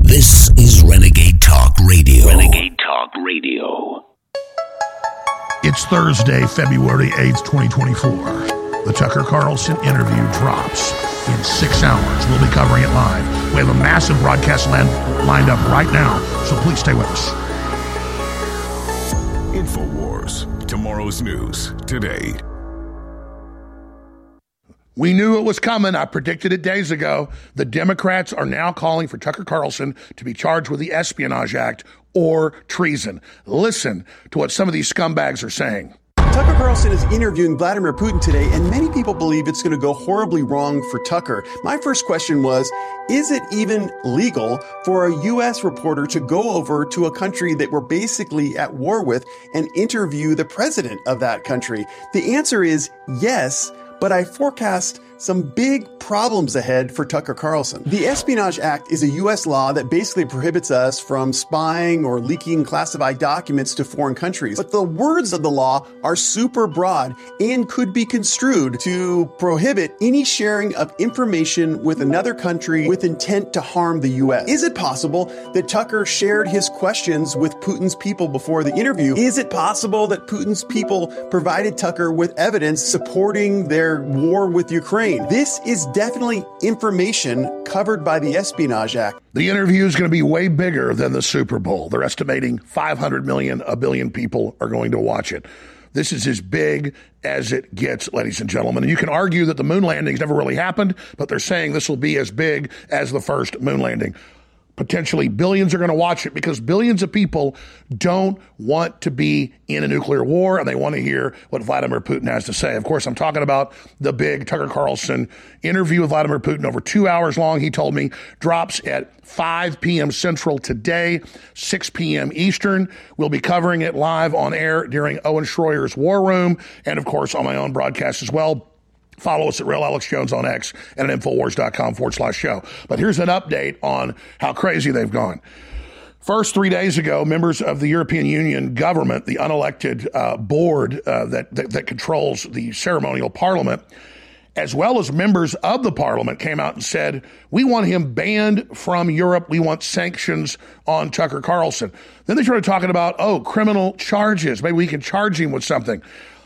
This is Renegade Talk Radio. Renegade Talk Radio. It's Thursday, February 8th, 2024. The Tucker Carlson interview drops in six hours. We'll be covering it live. We have a massive broadcast land, lined up right now, so please stay with us. InfoWars. Tomorrow's news today. We knew it was coming. I predicted it days ago. The Democrats are now calling for Tucker Carlson to be charged with the Espionage Act or treason. Listen to what some of these scumbags are saying. Tucker Carlson is interviewing Vladimir Putin today, and many people believe it's going to go horribly wrong for Tucker. My first question was Is it even legal for a U.S. reporter to go over to a country that we're basically at war with and interview the president of that country? The answer is yes, but I forecast some big problems ahead for Tucker Carlson. The Espionage Act is a U.S. law that basically prohibits us from spying or leaking classified documents to foreign countries. But the words of the law are super broad and could be construed to prohibit any sharing of information with another country with intent to harm the U.S. Is it possible that Tucker shared his questions with Putin's people before the interview? Is it possible that Putin's people provided Tucker with evidence supporting their war with Ukraine? This is definitely information covered by the Espionage Act. The interview is going to be way bigger than the Super Bowl. They're estimating 500 million, a billion people are going to watch it. This is as big as it gets, ladies and gentlemen. And you can argue that the moon landings never really happened, but they're saying this will be as big as the first moon landing potentially billions are going to watch it because billions of people don't want to be in a nuclear war and they want to hear what Vladimir Putin has to say. Of course, I'm talking about the big Tucker Carlson interview with Vladimir Putin over two hours long. He told me drops at 5 p.m. Central today, 6 p.m. Eastern. We'll be covering it live on air during Owen Shroyer's War Room and, of course, on my own broadcast as well. Follow us at Real Alex Jones on X and at Infowars.com forward slash show. But here's an update on how crazy they've gone. First, three days ago, members of the European Union government, the unelected uh, board uh, that, that, that controls the ceremonial parliament, as well as members of the parliament, came out and said, We want him banned from Europe. We want sanctions on Tucker Carlson. Then they started talking about, oh, criminal charges. Maybe we can charge him with something.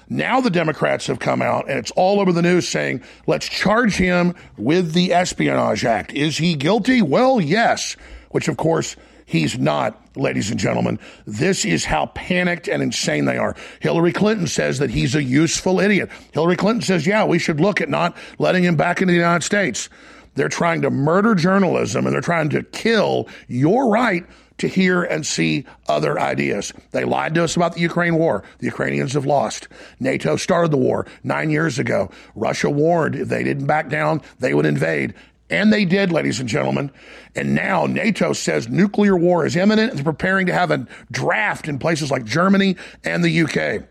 Now the Democrats have come out and it's all over the news saying, let's charge him with the Espionage Act. Is he guilty? Well, yes, which of course he's not, ladies and gentlemen. This is how panicked and insane they are. Hillary Clinton says that he's a useful idiot. Hillary Clinton says, yeah, we should look at not letting him back into the United States. They're trying to murder journalism and they're trying to kill your right to hear and see other ideas. They lied to us about the Ukraine war. The Ukrainians have lost. NATO started the war nine years ago. Russia warned if they didn't back down, they would invade. And they did, ladies and gentlemen. And now NATO says nuclear war is imminent and they're preparing to have a draft in places like Germany and the UK.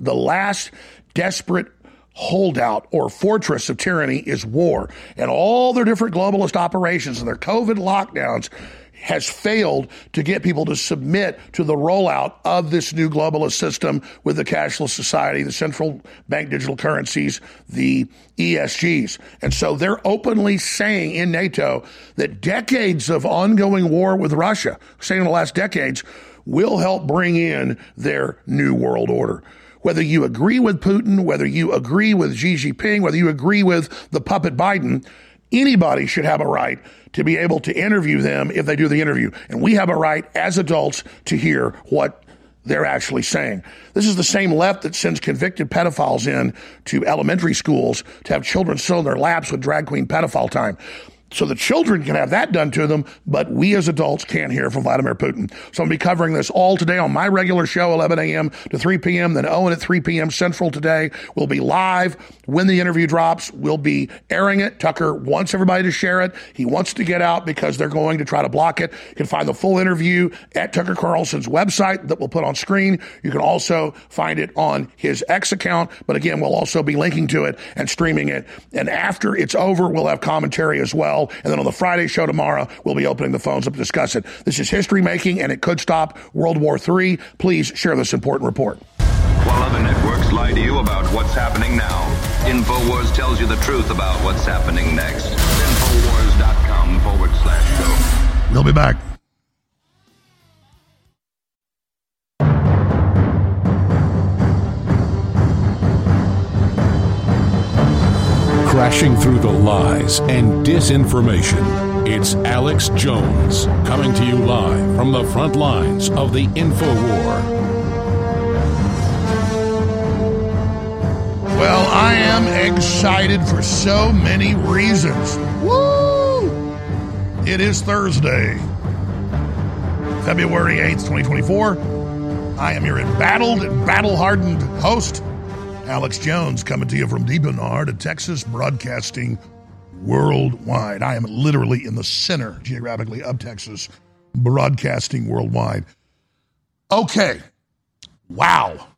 The last desperate holdout or fortress of tyranny is war. And all their different globalist operations and their COVID lockdowns has failed to get people to submit to the rollout of this new globalist system with the cashless society, the central bank digital currencies, the ESGs. And so they're openly saying in NATO that decades of ongoing war with Russia, saying in the last decades, will help bring in their new world order whether you agree with Putin, whether you agree with Xi Jinping, whether you agree with the puppet Biden, anybody should have a right to be able to interview them if they do the interview. And we have a right as adults to hear what they're actually saying. This is the same left that sends convicted pedophiles in to elementary schools to have children sit on their laps with drag queen pedophile time so the children can have that done to them, but we as adults can't hear from Vladimir Putin. So I'm going to be covering this all today on my regular show, 11 a.m. to 3 p.m. Then Owen at 3 p.m. Central today. We'll be live when the interview drops. We'll be airing it. Tucker wants everybody to share it. He wants to get out because they're going to try to block it. You can find the full interview at Tucker Carlson's website that we'll put on screen. You can also find it on his X account. But again, we'll also be linking to it and streaming it. And after it's over, we'll have commentary as well well. And then on the Friday show tomorrow, we'll be opening the phones up to discuss it. This is history making, and it could stop World War III. Please share this important report. While other networks lie to you about what's happening now, InfoWars tells you the truth about what's happening next. Infowars.com forward slash show. We'll be back. Crashing through the lies and disinformation. It's Alex Jones coming to you live from the front lines of the info war. Well, I am excited for so many reasons. Woo! It is Thursday, February 8th, 2024. I am your embattled and battle hardened host, Alex Jones, coming to you from heart of Texas, broadcasting worldwide. I am literally in the center, geographically, of Texas, broadcasting worldwide. Okay. Wow.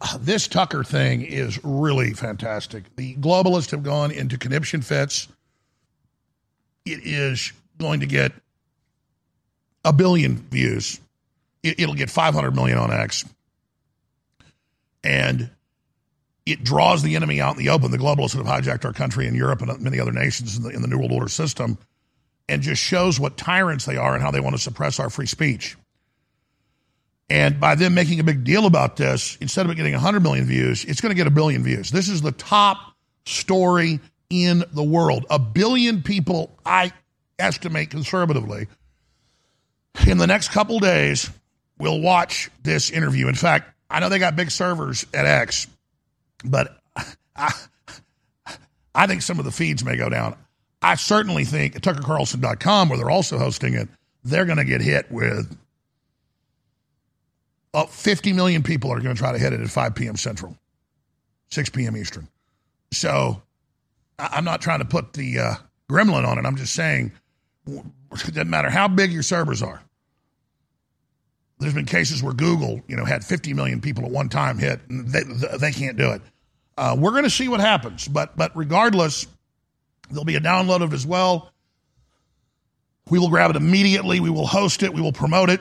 Uh, This Tucker thing is really fantastic. The globalists have gone into conniption fits. It is going to get a billion views. It'll get 500 million on X. And it draws the enemy out in the open, the globalists that have hijacked our country and Europe and many other nations in the, in the New World Order system, and just shows what tyrants they are and how they want to suppress our free speech. And by them making a big deal about this, instead of it getting 100 million views, it's going to get a billion views. This is the top story in the world. A billion people, I estimate conservatively, in the next couple days will watch this interview. In fact, I know they got big servers at X, but I, I think some of the feeds may go down. I certainly think TuckerCarlson.com, where they're also hosting it, they're going to get hit with uh, 50 million people are going to try to hit it at 5 p.m. Central, 6 p.m. Eastern. So I'm not trying to put the uh, gremlin on it. I'm just saying it doesn't matter how big your servers are. There's been cases where Google, you know, had 50 million people at one time hit, and they, they can't do it. Uh, we're going to see what happens, but but regardless, there'll be a download of it as well. We will grab it immediately. We will host it. We will promote it.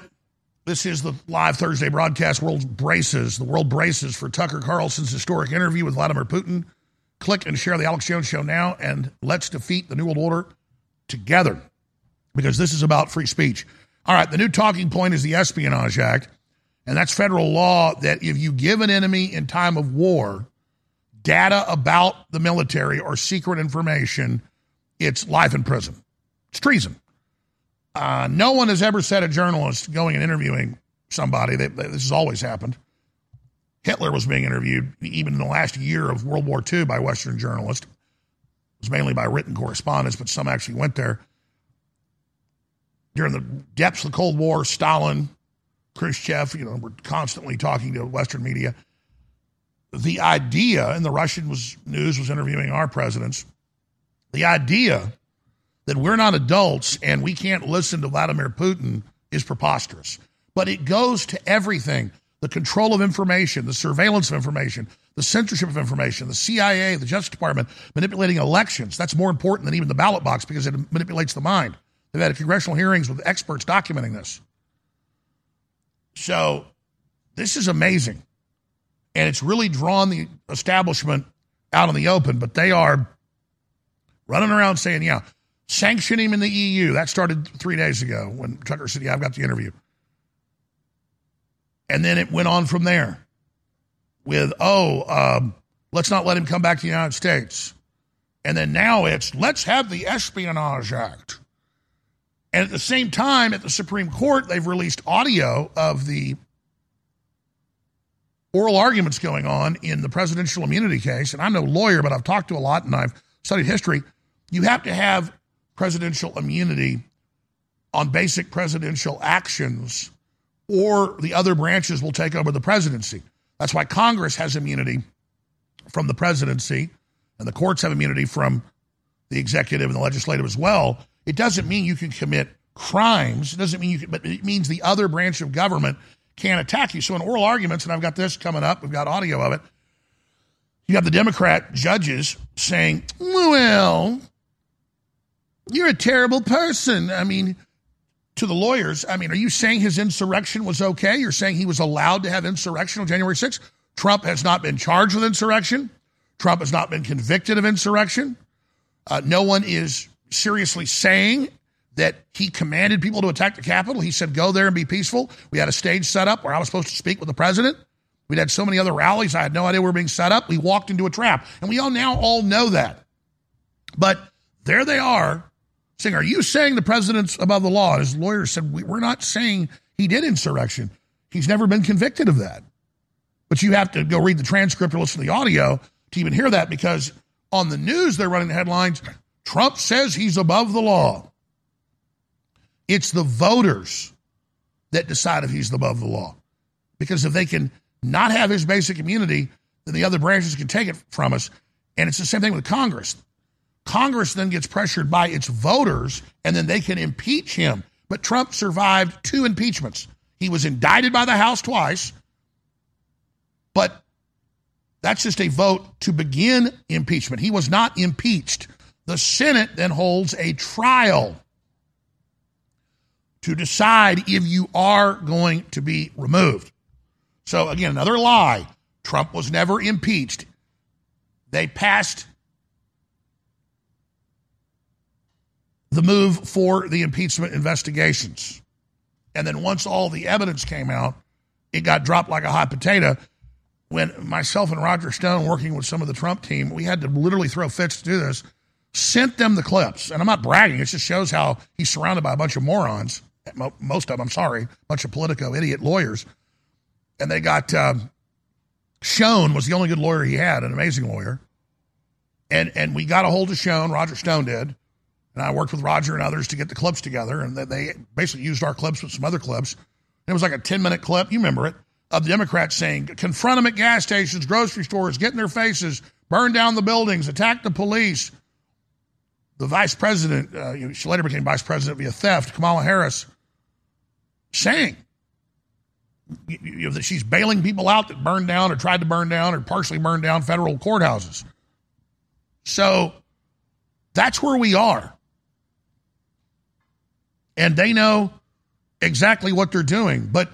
This is the live Thursday broadcast. World braces. The world braces for Tucker Carlson's historic interview with Vladimir Putin. Click and share the Alex Jones Show now, and let's defeat the New World Order together because this is about free speech. All right, the new talking point is the Espionage Act, and that's federal law that if you give an enemy in time of war data about the military or secret information, it's life in prison. It's treason. Uh, no one has ever said a journalist going and interviewing somebody. That, that this has always happened. Hitler was being interviewed even in the last year of World War II by Western journalists. It was mainly by written correspondence, but some actually went there. During the depths of the Cold War, Stalin, Khrushchev, you know, we're constantly talking to Western media. The idea, and the Russian was, news was interviewing our presidents, the idea that we're not adults and we can't listen to Vladimir Putin is preposterous. But it goes to everything the control of information, the surveillance of information, the censorship of information, the CIA, the Justice Department manipulating elections. That's more important than even the ballot box because it manipulates the mind. They've had congressional hearings with experts documenting this. So this is amazing. And it's really drawn the establishment out in the open, but they are running around saying, yeah, sanction him in the EU. That started three days ago when Tucker said, yeah, I've got the interview. And then it went on from there with, oh, um, let's not let him come back to the United States. And then now it's, let's have the Espionage Act. And at the same time, at the Supreme Court, they've released audio of the oral arguments going on in the presidential immunity case. And I'm no lawyer, but I've talked to a lot and I've studied history. You have to have presidential immunity on basic presidential actions, or the other branches will take over the presidency. That's why Congress has immunity from the presidency, and the courts have immunity from the executive and the legislative as well. It doesn't mean you can commit crimes. It doesn't mean you can, but it means the other branch of government can't attack you. So in oral arguments, and I've got this coming up, we've got audio of it. You have the Democrat judges saying, well, you're a terrible person. I mean, to the lawyers, I mean, are you saying his insurrection was okay? You're saying he was allowed to have insurrection on January 6th? Trump has not been charged with insurrection. Trump has not been convicted of insurrection. Uh, no one is seriously saying that he commanded people to attack the Capitol. He said, go there and be peaceful. We had a stage set up where I was supposed to speak with the president. We'd had so many other rallies. I had no idea we were being set up. We walked into a trap. And we all now all know that. But there they are saying, Are you saying the president's above the law? His lawyer said, We're not saying he did insurrection. He's never been convicted of that. But you have to go read the transcript or listen to the audio to even hear that because on the news they're running the headlines Trump says he's above the law. It's the voters that decide if he's above the law. Because if they can not have his basic immunity, then the other branches can take it from us. And it's the same thing with Congress. Congress then gets pressured by its voters, and then they can impeach him. But Trump survived two impeachments. He was indicted by the House twice, but that's just a vote to begin impeachment. He was not impeached. The Senate then holds a trial to decide if you are going to be removed. So, again, another lie. Trump was never impeached. They passed the move for the impeachment investigations. And then once all the evidence came out, it got dropped like a hot potato. When myself and Roger Stone, working with some of the Trump team, we had to literally throw fits to do this, sent them the clips. And I'm not bragging, it just shows how he's surrounded by a bunch of morons. Most of them, I'm sorry, a bunch of Politico idiot lawyers. And they got um, Schoen was the only good lawyer he had, an amazing lawyer. And and we got a hold of Schoen, Roger Stone did and I worked with Roger and others to get the clips together, and they basically used our clips with some other clips. It was like a 10 minute clip, you remember it, of the Democrats saying, confront them at gas stations, grocery stores, get in their faces, burn down the buildings, attack the police. The vice president, uh, she later became vice president via theft, Kamala Harris, saying you know, that she's bailing people out that burned down or tried to burn down or partially burned down federal courthouses. So that's where we are and they know exactly what they're doing. But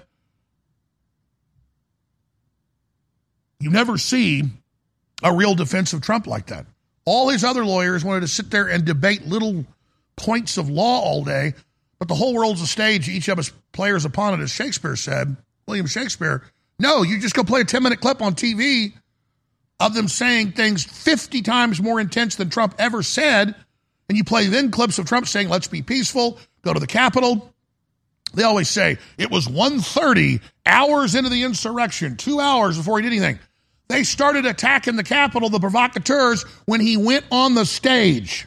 you never see a real defense of Trump like that. All his other lawyers wanted to sit there and debate little points of law all day, but the whole world's a stage. Each of us players upon it, as Shakespeare said, William Shakespeare. No, you just go play a 10 minute clip on TV of them saying things 50 times more intense than Trump ever said. And you play then clips of Trump saying, let's be peaceful, go to the Capitol. They always say it was 1.30 hours into the insurrection, two hours before he did anything. They started attacking the Capitol, the provocateurs, when he went on the stage.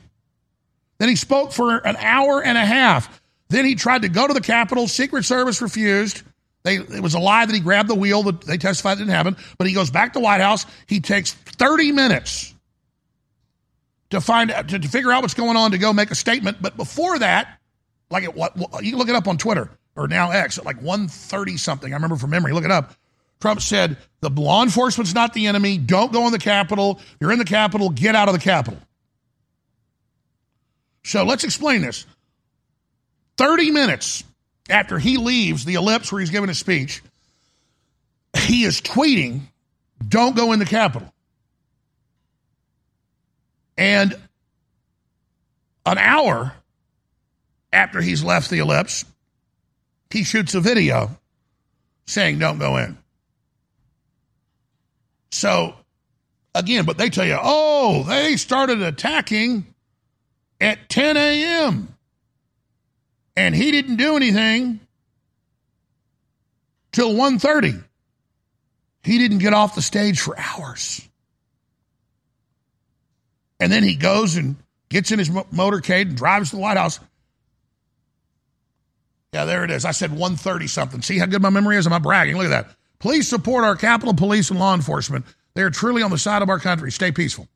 Then he spoke for an hour and a half. Then he tried to go to the Capitol. Secret Service refused. They, it was a lie that he grabbed the wheel. That they testified it didn't happen. But he goes back to White House. He takes 30 minutes to find to, to figure out what's going on to go make a statement. But before that, like at what you can look it up on Twitter or now X at like 130 something. I remember from memory. Look it up. Trump said the law enforcement's not the enemy. Don't go in the Capitol. You're in the Capitol. Get out of the Capitol. So let's explain this. 30 minutes after he leaves the ellipse where he's giving a speech, he is tweeting, Don't go in the Capitol. And an hour after he's left the ellipse, he shoots a video saying, don't go in. So, again, but they tell you, oh, they started attacking at 10 a.m. and he didn't do anything till 1.30. He didn't get off the stage for hours. And then he goes and gets in his motorcade and drives to the White House yeah, there it is. I said 130 something. See how good my memory is? I'm I bragging. Look at that. Please support our Capitol Police and law enforcement. They are truly on the side of our country. Stay peaceful.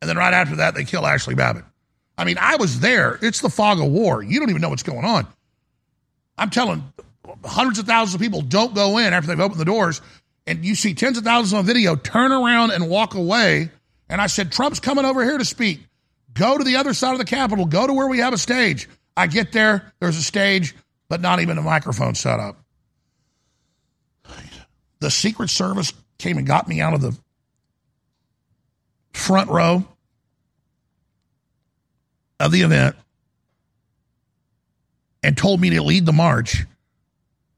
And then right after that, they kill Ashley Babbitt. I mean, I was there. It's the fog of war. You don't even know what's going on. I'm telling hundreds of thousands of people don't go in after they've opened the doors. And you see tens of thousands on video turn around and walk away. And I said, Trump's coming over here to speak. Go to the other side of the Capitol. Go to where we have a stage. I get there, there's a stage, but not even a microphone set up. The Secret Service came and got me out of the front row of the event and told me to lead the march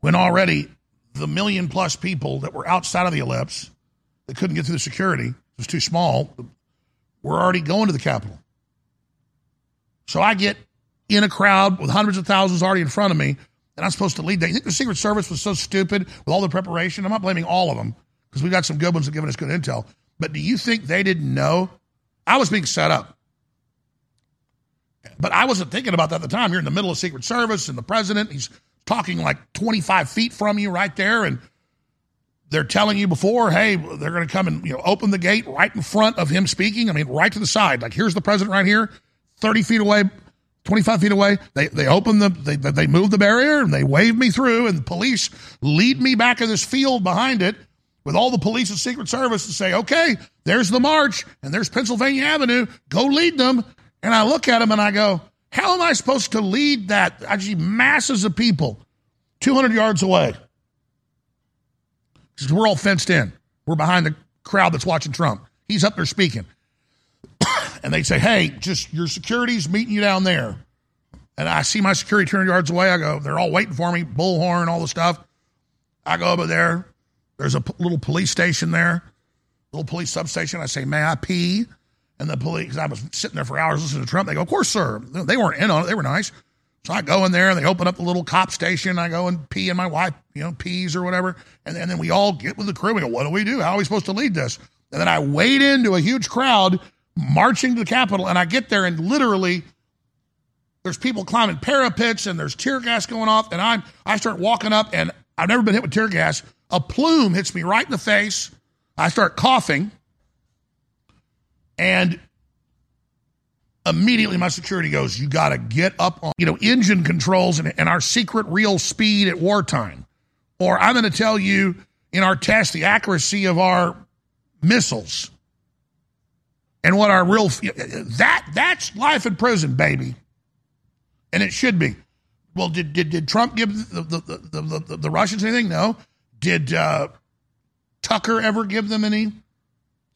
when already the million plus people that were outside of the ellipse that couldn't get through the security, it was too small, were already going to the Capitol. So I get in a crowd with hundreds of thousands already in front of me, and I'm supposed to lead that. You think the Secret Service was so stupid with all the preparation? I'm not blaming all of them because we got some good ones that given us good intel. But do you think they didn't know? I was being set up. But I wasn't thinking about that at the time. You're in the middle of Secret Service and the president, he's talking like 25 feet from you right there. And they're telling you before, hey, they're going to come and you know open the gate right in front of him speaking. I mean, right to the side. Like here's the president right here, 30 feet away, 25 feet away. They they open the they they move the barrier and they wave me through, and the police lead me back in this field behind it with all the police and Secret Service to say, okay, there's the march and there's Pennsylvania Avenue. Go lead them. And I look at them and I go, how am I supposed to lead that? I see masses of people 200 yards away. Because we're all fenced in. We're behind the crowd that's watching Trump. He's up there speaking. And they say, hey, just your security's meeting you down there. And I see my security 200 yards away. I go, they're all waiting for me, bullhorn, all the stuff. I go over there. There's a p- little police station there, little police substation. I say, may I pee? And the police, because I was sitting there for hours listening to Trump, they go, of course, sir. They weren't in on it. They were nice. So I go in there and they open up the little cop station. I go and pee and my wife, you know, pees or whatever. And, and then we all get with the crew. We go, what do we do? How are we supposed to lead this? And then I wade into a huge crowd marching to the Capitol. And I get there and literally there's people climbing parapets and there's tear gas going off. And I'm, I start walking up and I've never been hit with tear gas. A plume hits me right in the face. I start coughing. And immediately my security goes, You got to get up on, you know, engine controls and, and our secret real speed at wartime. Or I'm going to tell you in our test the accuracy of our missiles and what our real that that's life in prison, baby. And it should be. Well, did did, did Trump give the the, the, the, the Russians anything? No. Did uh, Tucker ever give them any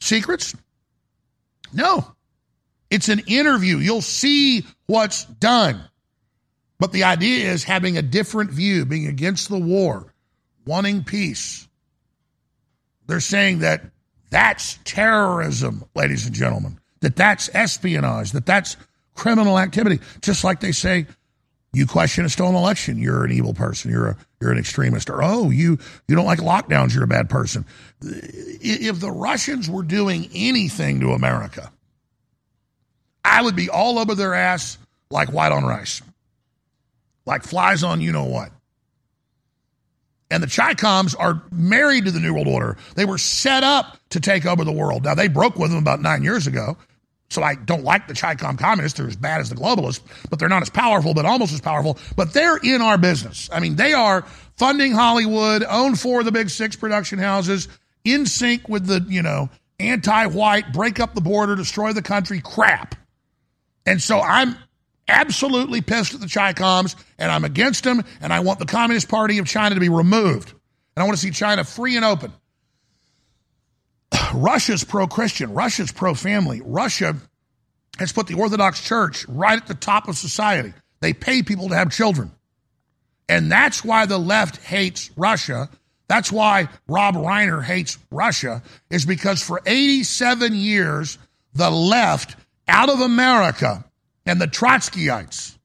secrets? No. It's an interview. You'll see what's done. But the idea is having a different view, being against the war, wanting peace. They're saying that that's terrorism, ladies and gentlemen, that that's espionage, that that's criminal activity. Just like they say, you question a stolen election, you're an evil person, you're a you're an extremist, or oh, you you don't like lockdowns, you're a bad person. If the Russians were doing anything to America, I would be all over their ass like white on rice, like flies on you know what. And the Chicoms are married to the New World Order. They were set up to take over the world. Now, they broke with them about nine years ago. So I don't like the Chicom communists. They're as bad as the globalists, but they're not as powerful, but almost as powerful. But they're in our business. I mean, they are funding Hollywood, own four of the big six production houses, in sync with the, you know, anti-white, break up the border, destroy the country crap. And so I'm absolutely pissed at the Chicoms, and I'm against them, and I want the Communist Party of China to be removed. And I want to see China free and open. Russia's pro Christian, Russia's pro family. Russia has put the Orthodox Church right at the top of society. They pay people to have children. And that's why the left hates Russia. That's why Rob Reiner hates Russia, is because for 87 years, the left out of America and the Trotskyites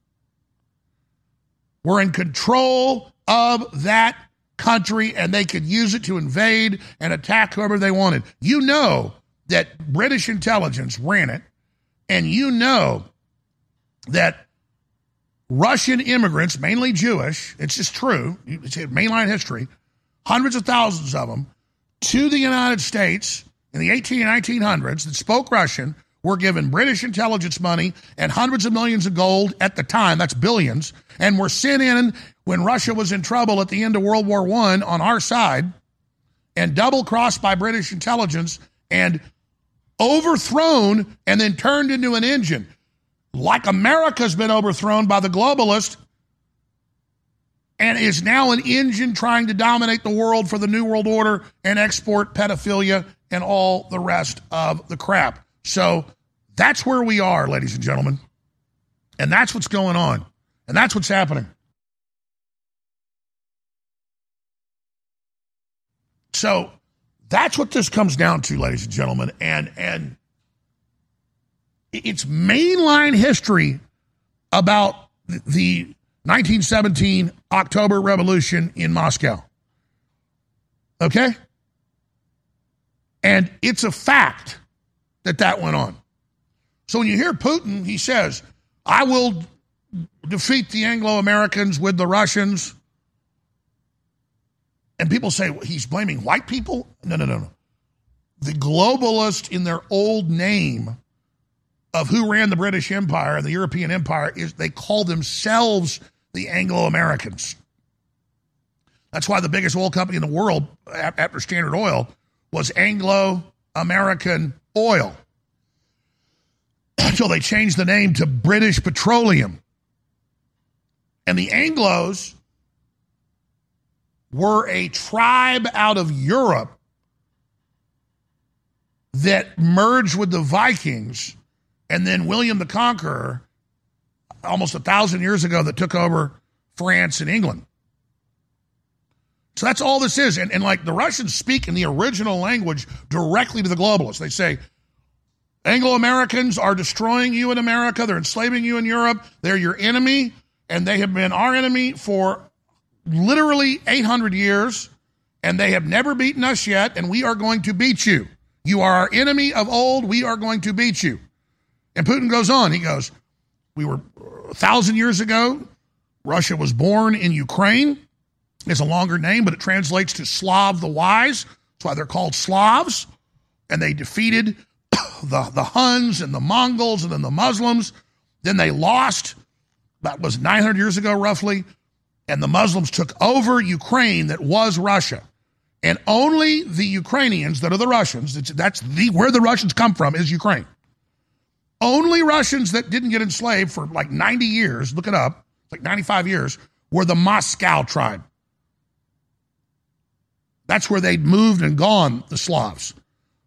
were in control of that country and they could use it to invade and attack whoever they wanted. You know that British intelligence ran it, and you know that Russian immigrants, mainly Jewish, it's just true, it's mainline history, hundreds of thousands of them, to the United States in the 18 and 1900s that spoke Russian were given British intelligence money and hundreds of millions of gold at the time, that's billions, and were sent in when Russia was in trouble at the end of World War I on our side and double crossed by British intelligence and overthrown and then turned into an engine. Like America's been overthrown by the globalist and is now an engine trying to dominate the world for the New World Order and export pedophilia and all the rest of the crap. So that's where we are, ladies and gentlemen. And that's what's going on. And that's what's happening. So that's what this comes down to, ladies and gentlemen. And and it's mainline history about the 1917 October Revolution in Moscow. Okay? And it's a fact that that went on. So when you hear Putin, he says, I will defeat the Anglo Americans with the Russians. And people say well, he's blaming white people. No, no, no, no. The globalists, in their old name of who ran the British Empire and the European Empire, is they call themselves the Anglo Americans. That's why the biggest oil company in the world after Standard Oil was Anglo American Oil until they changed the name to British Petroleum. And the Anglos were a tribe out of Europe that merged with the Vikings, and then William the Conqueror, almost a thousand years ago, that took over France and England. So that's all this is. And, and like the Russians speak in the original language directly to the globalists. They say, Anglo Americans are destroying you in America. They're enslaving you in Europe. They're your enemy, and they have been our enemy for literally 800 years, and they have never beaten us yet, and we are going to beat you. You are our enemy of old. We are going to beat you. And Putin goes on. He goes, We were a thousand years ago. Russia was born in Ukraine. It's a longer name, but it translates to Slav the Wise. That's why they're called Slavs. And they defeated the, the Huns and the Mongols and then the Muslims. Then they lost. That was 900 years ago, roughly. And the Muslims took over Ukraine that was Russia. And only the Ukrainians that are the Russians, that's the, where the Russians come from, is Ukraine. Only Russians that didn't get enslaved for like 90 years, look it up, like 95 years, were the Moscow tribe. That's where they'd moved and gone, the Slavs.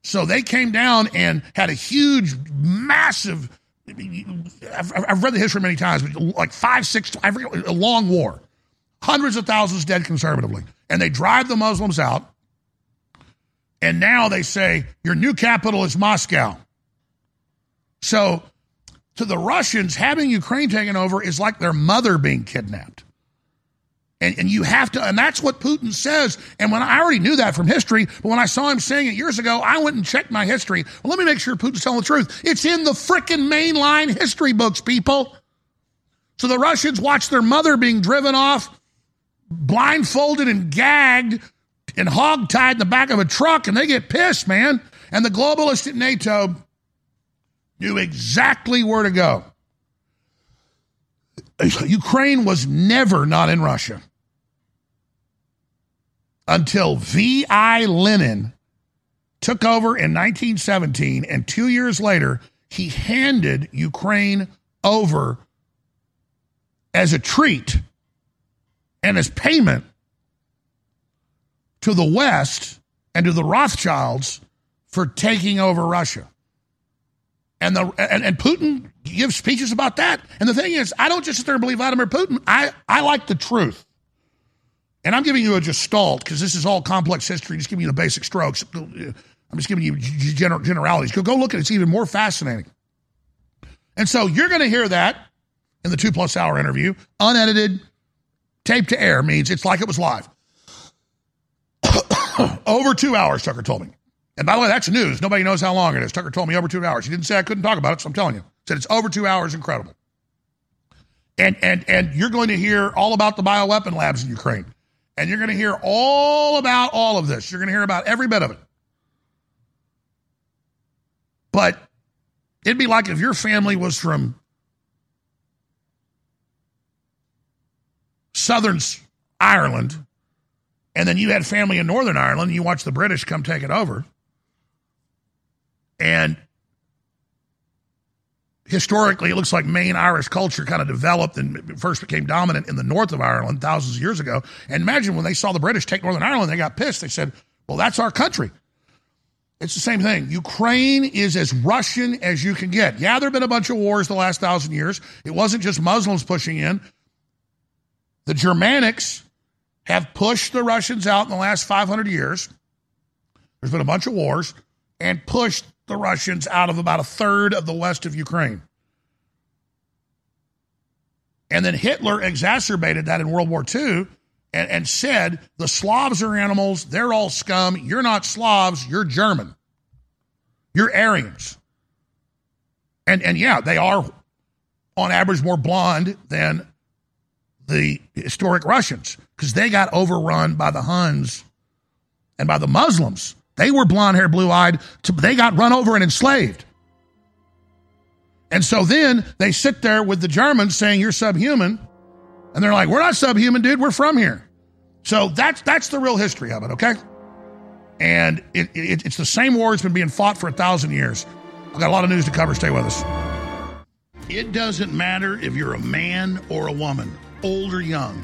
So they came down and had a huge, massive, I've, I've read the history many times, but like five, six, I forget, a long war. Hundreds of thousands dead conservatively. And they drive the Muslims out. And now they say, your new capital is Moscow. So to the Russians, having Ukraine taken over is like their mother being kidnapped. And, and you have to, and that's what Putin says. And when I already knew that from history, but when I saw him saying it years ago, I went and checked my history. Well, let me make sure Putin's telling the truth. It's in the frickin' mainline history books, people. So the Russians watch their mother being driven off, blindfolded and gagged and hogtied in the back of a truck, and they get pissed, man. And the globalists at NATO knew exactly where to go. Ukraine was never not in Russia until V.I. Lenin took over in 1917, and two years later, he handed Ukraine over as a treat and as payment to the West and to the Rothschilds for taking over Russia. And, the, and, and Putin gives speeches about that. And the thing is, I don't just sit there and believe Vladimir Putin. I, I like the truth. And I'm giving you a gestalt because this is all complex history, just giving you the basic strokes. I'm just giving you generalities. Go, go look at it. It's even more fascinating. And so you're going to hear that in the two plus hour interview, unedited, tape to air means it's like it was live. Over two hours, Tucker told me. And by the way, that's news. Nobody knows how long it is. Tucker told me over two hours. He didn't say I couldn't talk about it, so I'm telling you. He said it's over two hours. Incredible. And and and you're going to hear all about the bioweapon labs in Ukraine. And you're going to hear all about all of this. You're going to hear about every bit of it. But it'd be like if your family was from Southern Ireland, and then you had family in Northern Ireland, and you watched the British come take it over. And historically, it looks like main Irish culture kind of developed and first became dominant in the north of Ireland thousands of years ago. And imagine when they saw the British take Northern Ireland, they got pissed. They said, well, that's our country. It's the same thing. Ukraine is as Russian as you can get. Yeah, there have been a bunch of wars the last thousand years. It wasn't just Muslims pushing in. The Germanics have pushed the Russians out in the last 500 years. There's been a bunch of wars and pushed the Russians out of about a third of the west of Ukraine. And then Hitler exacerbated that in World War II and, and said the Slavs are animals, they're all scum. You're not Slavs, you're German. You're Aryans. And and yeah, they are on average more blonde than the historic Russians because they got overrun by the Huns and by the Muslims. They were blonde haired, blue eyed. They got run over and enslaved. And so then they sit there with the Germans saying, You're subhuman. And they're like, We're not subhuman, dude. We're from here. So that's that's the real history of it, okay? And it, it, it's the same war that's been being fought for a thousand years. I've got a lot of news to cover. Stay with us. It doesn't matter if you're a man or a woman, old or young.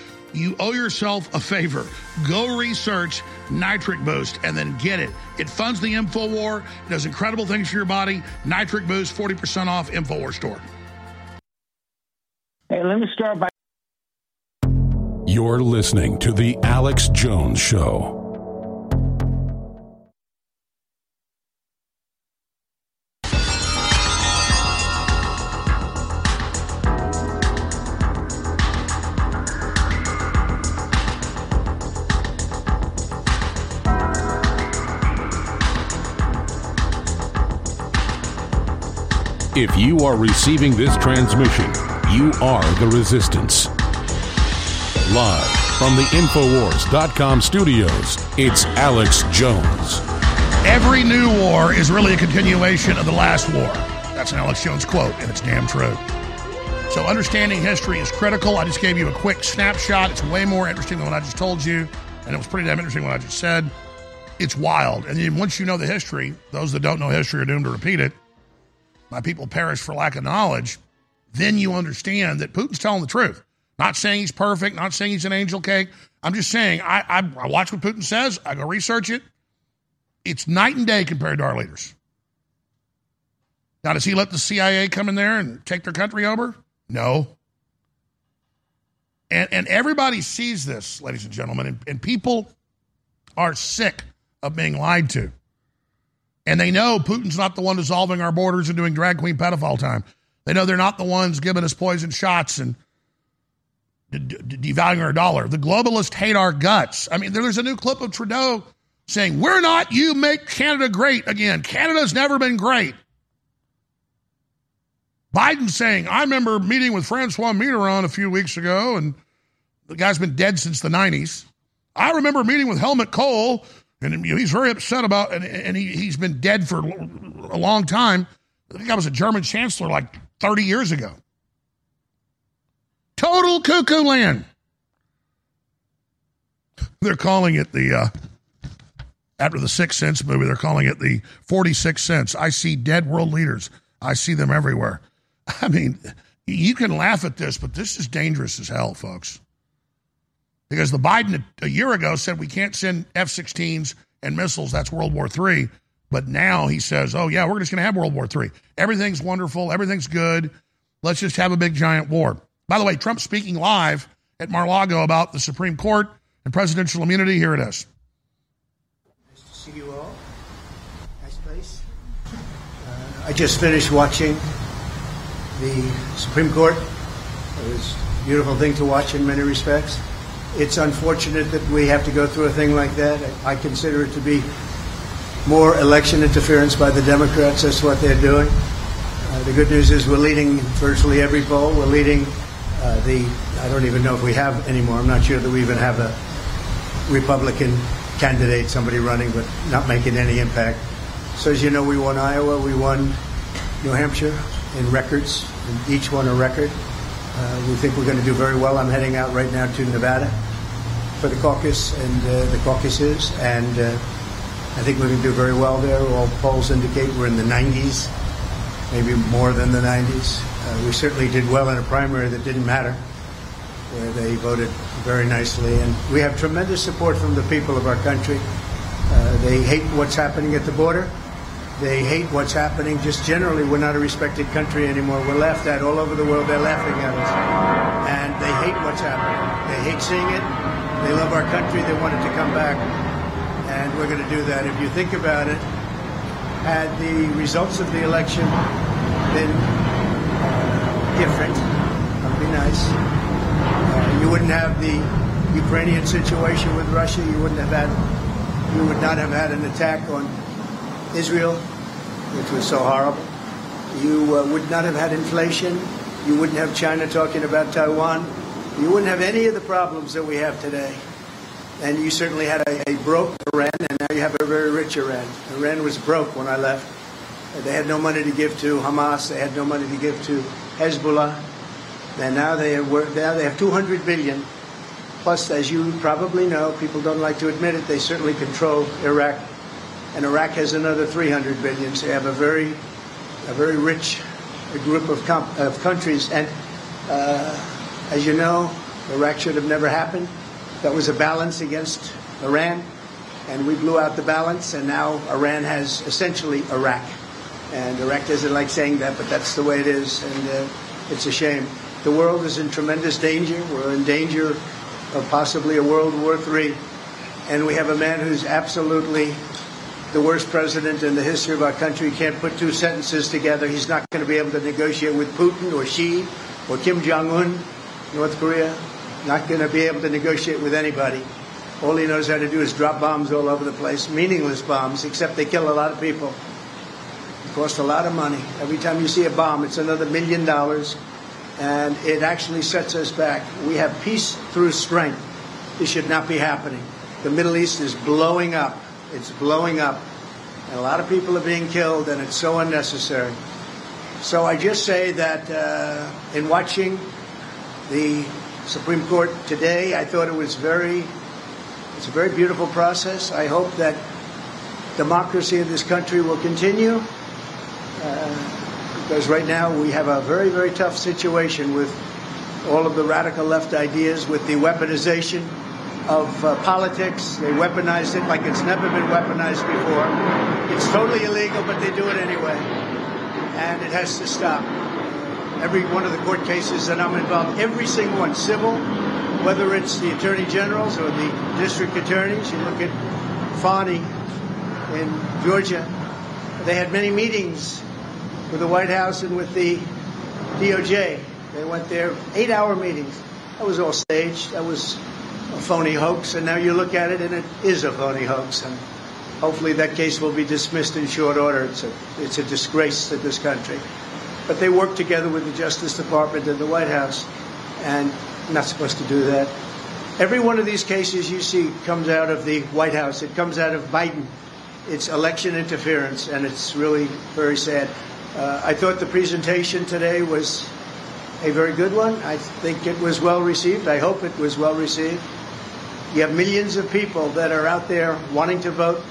you owe yourself a favor. Go research Nitric Boost and then get it. It funds the InfoWar, it does incredible things for your body. Nitric Boost, 40% off, InfoWar store. Hey, let me start by. You're listening to The Alex Jones Show. If you are receiving this transmission, you are the resistance. Live from the Infowars.com studios, it's Alex Jones. Every new war is really a continuation of the last war. That's an Alex Jones quote, and it's damn true. So, understanding history is critical. I just gave you a quick snapshot. It's way more interesting than what I just told you, and it was pretty damn interesting what I just said. It's wild. And then once you know the history, those that don't know history are doomed to repeat it my people perish for lack of knowledge, then you understand that Putin's telling the truth. Not saying he's perfect, not saying he's an angel cake. I'm just saying I, I, I watch what Putin says, I go research it. It's night and day compared to our leaders. Now, does he let the CIA come in there and take their country over? No. And, and everybody sees this, ladies and gentlemen, and, and people are sick of being lied to. And they know Putin's not the one dissolving our borders and doing drag queen pedophile time. They know they're not the ones giving us poison shots and devaluing our dollar. The globalists hate our guts. I mean, there's a new clip of Trudeau saying, We're not, you make Canada great again. Canada's never been great. Biden saying, I remember meeting with Francois Mitterrand a few weeks ago, and the guy's been dead since the 90s. I remember meeting with Helmut Kohl and he's very upset about, and, and he, he's been dead for a long time. I think I was a German chancellor like 30 years ago. Total cuckoo land. They're calling it the, uh, after the Sixth Sense movie, they're calling it the 46 cents. I see dead world leaders. I see them everywhere. I mean, you can laugh at this, but this is dangerous as hell, folks because the Biden a year ago said we can't send F 16s and missiles. That's World War III. But now he says, oh, yeah, we're just going to have World War III. Everything's wonderful. Everything's good. Let's just have a big giant war. By the way, Trump speaking live at Mar Lago about the Supreme Court and presidential immunity. Here it is. Nice to see you all. Nice place. Uh, I just finished watching the Supreme Court. It was a beautiful thing to watch in many respects it's unfortunate that we have to go through a thing like that. I consider it to be more election interference by the Democrats. That's what they're doing. Uh, the good news is we're leading virtually every poll. We're leading uh, the, I don't even know if we have anymore. I'm not sure that we even have a Republican candidate, somebody running, but not making any impact. So as you know, we won Iowa, we won New Hampshire in records, and each one a record. Uh, we think we're going to do very well. I'm heading out right now to Nevada for the caucus and uh, the caucuses, and uh, I think we're going to do very well there. All polls indicate we're in the 90s, maybe more than the 90s. Uh, we certainly did well in a primary that didn't matter, where they voted very nicely, and we have tremendous support from the people of our country. Uh, they hate what's happening at the border. They hate what's happening just generally. We're not a respected country anymore. We're laughed at all over the world. They're laughing at us. And they hate what's happening. They hate seeing it. They love our country. They want it to come back. And we're going to do that. If you think about it, had the results of the election been uh, different, that would be nice. Uh, you wouldn't have the Ukrainian situation with Russia. You wouldn't have had, you would not have had an attack on Israel, which was so horrible. You uh, would not have had inflation. You wouldn't have China talking about Taiwan. You wouldn't have any of the problems that we have today. And you certainly had a, a broke Iran, and now you have a very rich Iran. Iran was broke when I left. They had no money to give to Hamas. They had no money to give to Hezbollah. And now they have, now they have 200 billion. Plus, as you probably know, people don't like to admit it, they certainly control Iraq and Iraq has another 300 billion. So you have a very, a very rich group of, of countries. And uh, as you know, Iraq should have never happened. That was a balance against Iran, and we blew out the balance, and now Iran has essentially Iraq. And Iraq doesn't like saying that, but that's the way it is, and uh, it's a shame. The world is in tremendous danger. We're in danger of possibly a World War III, and we have a man who's absolutely the worst president in the history of our country. He can't put two sentences together. He's not going to be able to negotiate with Putin or Xi or Kim Jong Un, North Korea. Not going to be able to negotiate with anybody. All he knows how to do is drop bombs all over the place, meaningless bombs, except they kill a lot of people. It costs a lot of money. Every time you see a bomb, it's another million dollars, and it actually sets us back. We have peace through strength. This should not be happening. The Middle East is blowing up. It's blowing up. And a lot of people are being killed, and it's so unnecessary. So I just say that uh, in watching the Supreme Court today, I thought it was very, it's a very beautiful process. I hope that democracy in this country will continue. Uh, because right now we have a very, very tough situation with all of the radical left ideas, with the weaponization of uh, politics. They weaponized it like it's never been weaponized before. It's totally illegal, but they do it anyway. And it has to stop. Every one of the court cases that I'm involved, every single one, civil, whether it's the attorney generals or the district attorneys, you look at Fani in Georgia, they had many meetings with the White House and with the DOJ. They went there, eight hour meetings. That was all staged. That was a phony hoax, and now you look at it and it is a phony hoax. And hopefully that case will be dismissed in short order. It's a, it's a disgrace to this country. But they work together with the Justice Department and the White House, and I'm not supposed to do that. Every one of these cases you see comes out of the White House. It comes out of Biden. It's election interference, and it's really very sad. Uh, I thought the presentation today was a very good one. I think it was well received. I hope it was well received. You have millions of people that are out there wanting to vote,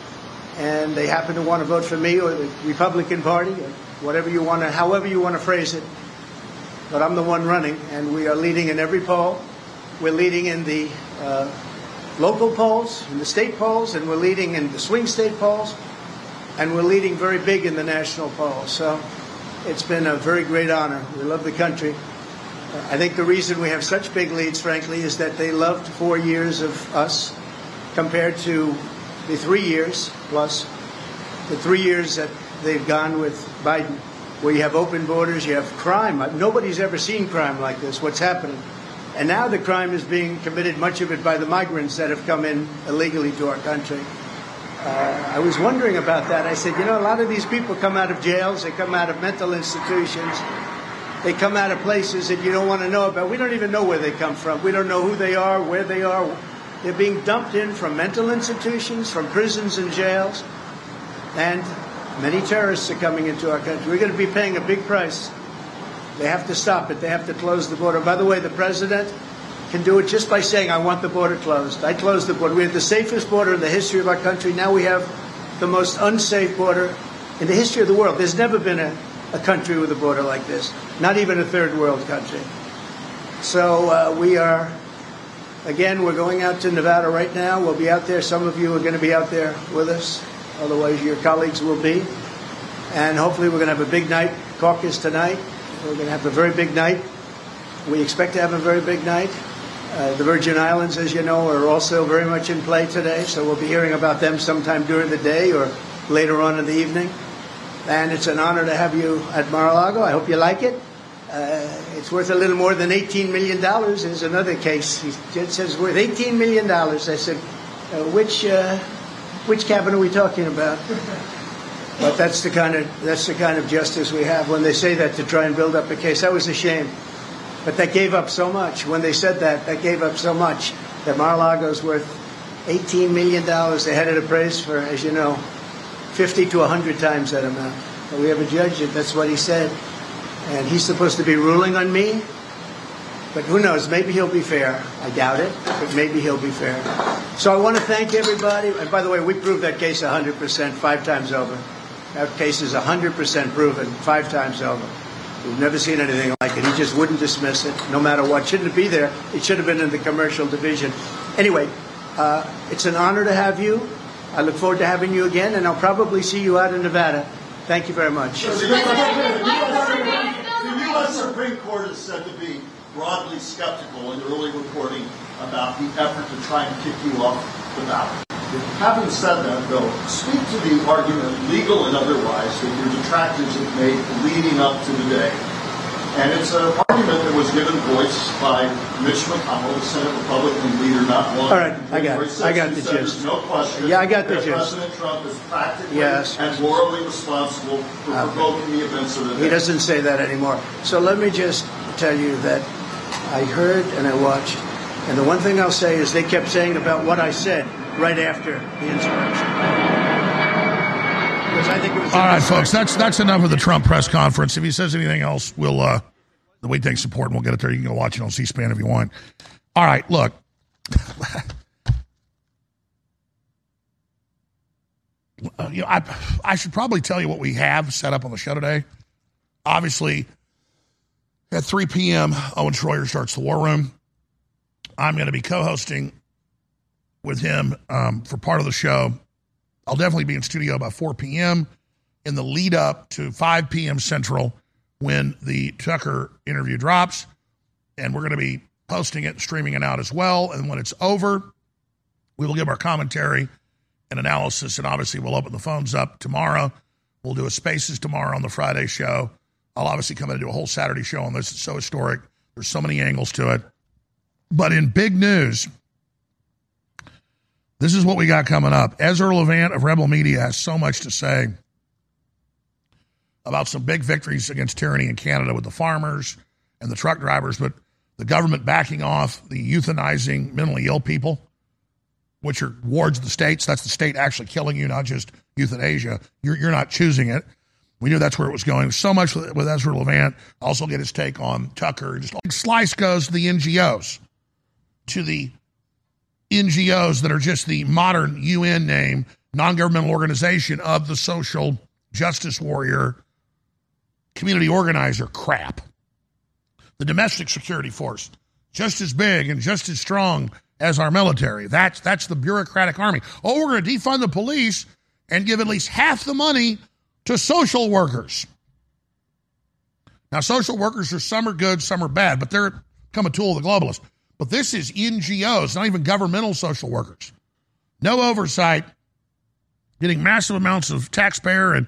and they happen to want to vote for me or the Republican Party or whatever you want to, however you want to phrase it. But I'm the one running, and we are leading in every poll. We're leading in the uh, local polls, in the state polls, and we're leading in the swing state polls, and we're leading very big in the national polls. So it's been a very great honor. We love the country. I think the reason we have such big leads, frankly, is that they loved four years of us compared to the three years plus the three years that they've gone with Biden, where you have open borders, you have crime. Nobody's ever seen crime like this, what's happening. And now the crime is being committed, much of it by the migrants that have come in illegally to our country. uh, I was wondering about that. I said, you know, a lot of these people come out of jails, they come out of mental institutions, they come out of places that you don't want to know about. We don't even know where they come from. We don't know who they are, where they are. They're being dumped in from mental institutions, from prisons and jails, and many terrorists are coming into our country. We're going to be paying a big price. They have to stop it. They have to close the border. By the way, the president can do it just by saying, I want the border closed. I closed the border. We had the safest border in the history of our country. Now we have the most unsafe border in the history of the world. There's never been a, a country with a border like this, not even a third world country. So uh, we are, again, we're going out to Nevada right now. We'll be out there. Some of you are going to be out there with us. Otherwise, your colleagues will be. And hopefully, we're going to have a big night caucus tonight. We're going to have a very big night. We expect to have a very big night. Uh, the Virgin Islands, as you know, are also very much in play today, so we'll be hearing about them sometime during the day or later on in the evening. And it's an honor to have you at Mar-a-Lago. I hope you like it. Uh, it's worth a little more than $18 million. There's another case. He says worth $18 million. I said, uh, which, uh, which cabin are we talking about? But that's the kind of that's the kind of justice we have. When they say that to try and build up a case, that was a shame. But that gave up so much. When they said that, that gave up so much that Mar-a-Lago's worth $18 million. They had it appraised for, as you know, 50 to 100 times that amount. But we have a judge that that's what he said. And he's supposed to be ruling on me. But who knows? Maybe he'll be fair. I doubt it, but maybe he'll be fair. So I want to thank everybody. And by the way, we proved that case 100%, five times over. That case is 100% proven, five times over. We've never seen anything like it. He just wouldn't dismiss it, no matter what. Shouldn't it be there? It should have been in the commercial division. Anyway, uh, it's an honor to have you. I look forward to having you again, and I'll probably see you out in Nevada. Thank you very much. The U.S. Supreme Court is said to be broadly skeptical in early reporting about the effort to try and kick you off the ballot. Having said that, though, speak to the argument, legal and otherwise, that your detractors have made leading up to the day. And it's an argument that was given voice by Mitch McConnell, the Senate Republican leader, not long. All right, I got it. I got the gist. No question. Yeah, I got the gist. President Trump is practically Yes. and morally responsible for provoking the events of the day. He doesn't say that anymore. So let me just tell you that I heard and I watched, and the one thing I'll say is they kept saying about what I said right after the insurrection. Because I think it was All right, folks, that's that's enough of the Trump press conference. If he says anything else, we'll uh the we think support and we'll get it there. You can go watch it on C-SPAN if you want. All right, look. Uh, you know, I I should probably tell you what we have set up on the show today. Obviously, at 3 p.m., Owen Shroyer starts the War Room. I'm going to be co-hosting with him um, for part of the show. I'll definitely be in studio by 4 p.m. in the lead up to 5 p.m. Central when the Tucker interview drops. And we're going to be posting it, streaming it out as well. And when it's over, we will give our commentary and analysis. And obviously, we'll open the phones up tomorrow. We'll do a Spaces tomorrow on the Friday show. I'll obviously come in and do a whole Saturday show on this. It's so historic. There's so many angles to it. But in big news, this is what we got coming up. Ezra Levant of Rebel Media has so much to say about some big victories against tyranny in Canada with the farmers and the truck drivers, but the government backing off the euthanizing mentally ill people, which are wards of the states. That's the state actually killing you, not just euthanasia. You're, you're not choosing it. We knew that's where it was going. So much with, Ezra Levant. Also get his take on Tucker. Just like slice goes to the NGOs, to the NGOs that are just the modern UN name, non governmental organization of the social justice warrior, community organizer crap. The domestic security force, just as big and just as strong as our military. That's, that's the bureaucratic army. Oh, we're going to defund the police and give at least half the money to social workers. Now, social workers are some are good, some are bad, but they're become a tool of the globalists. But this is NGOs, not even governmental social workers. No oversight, getting massive amounts of taxpayer and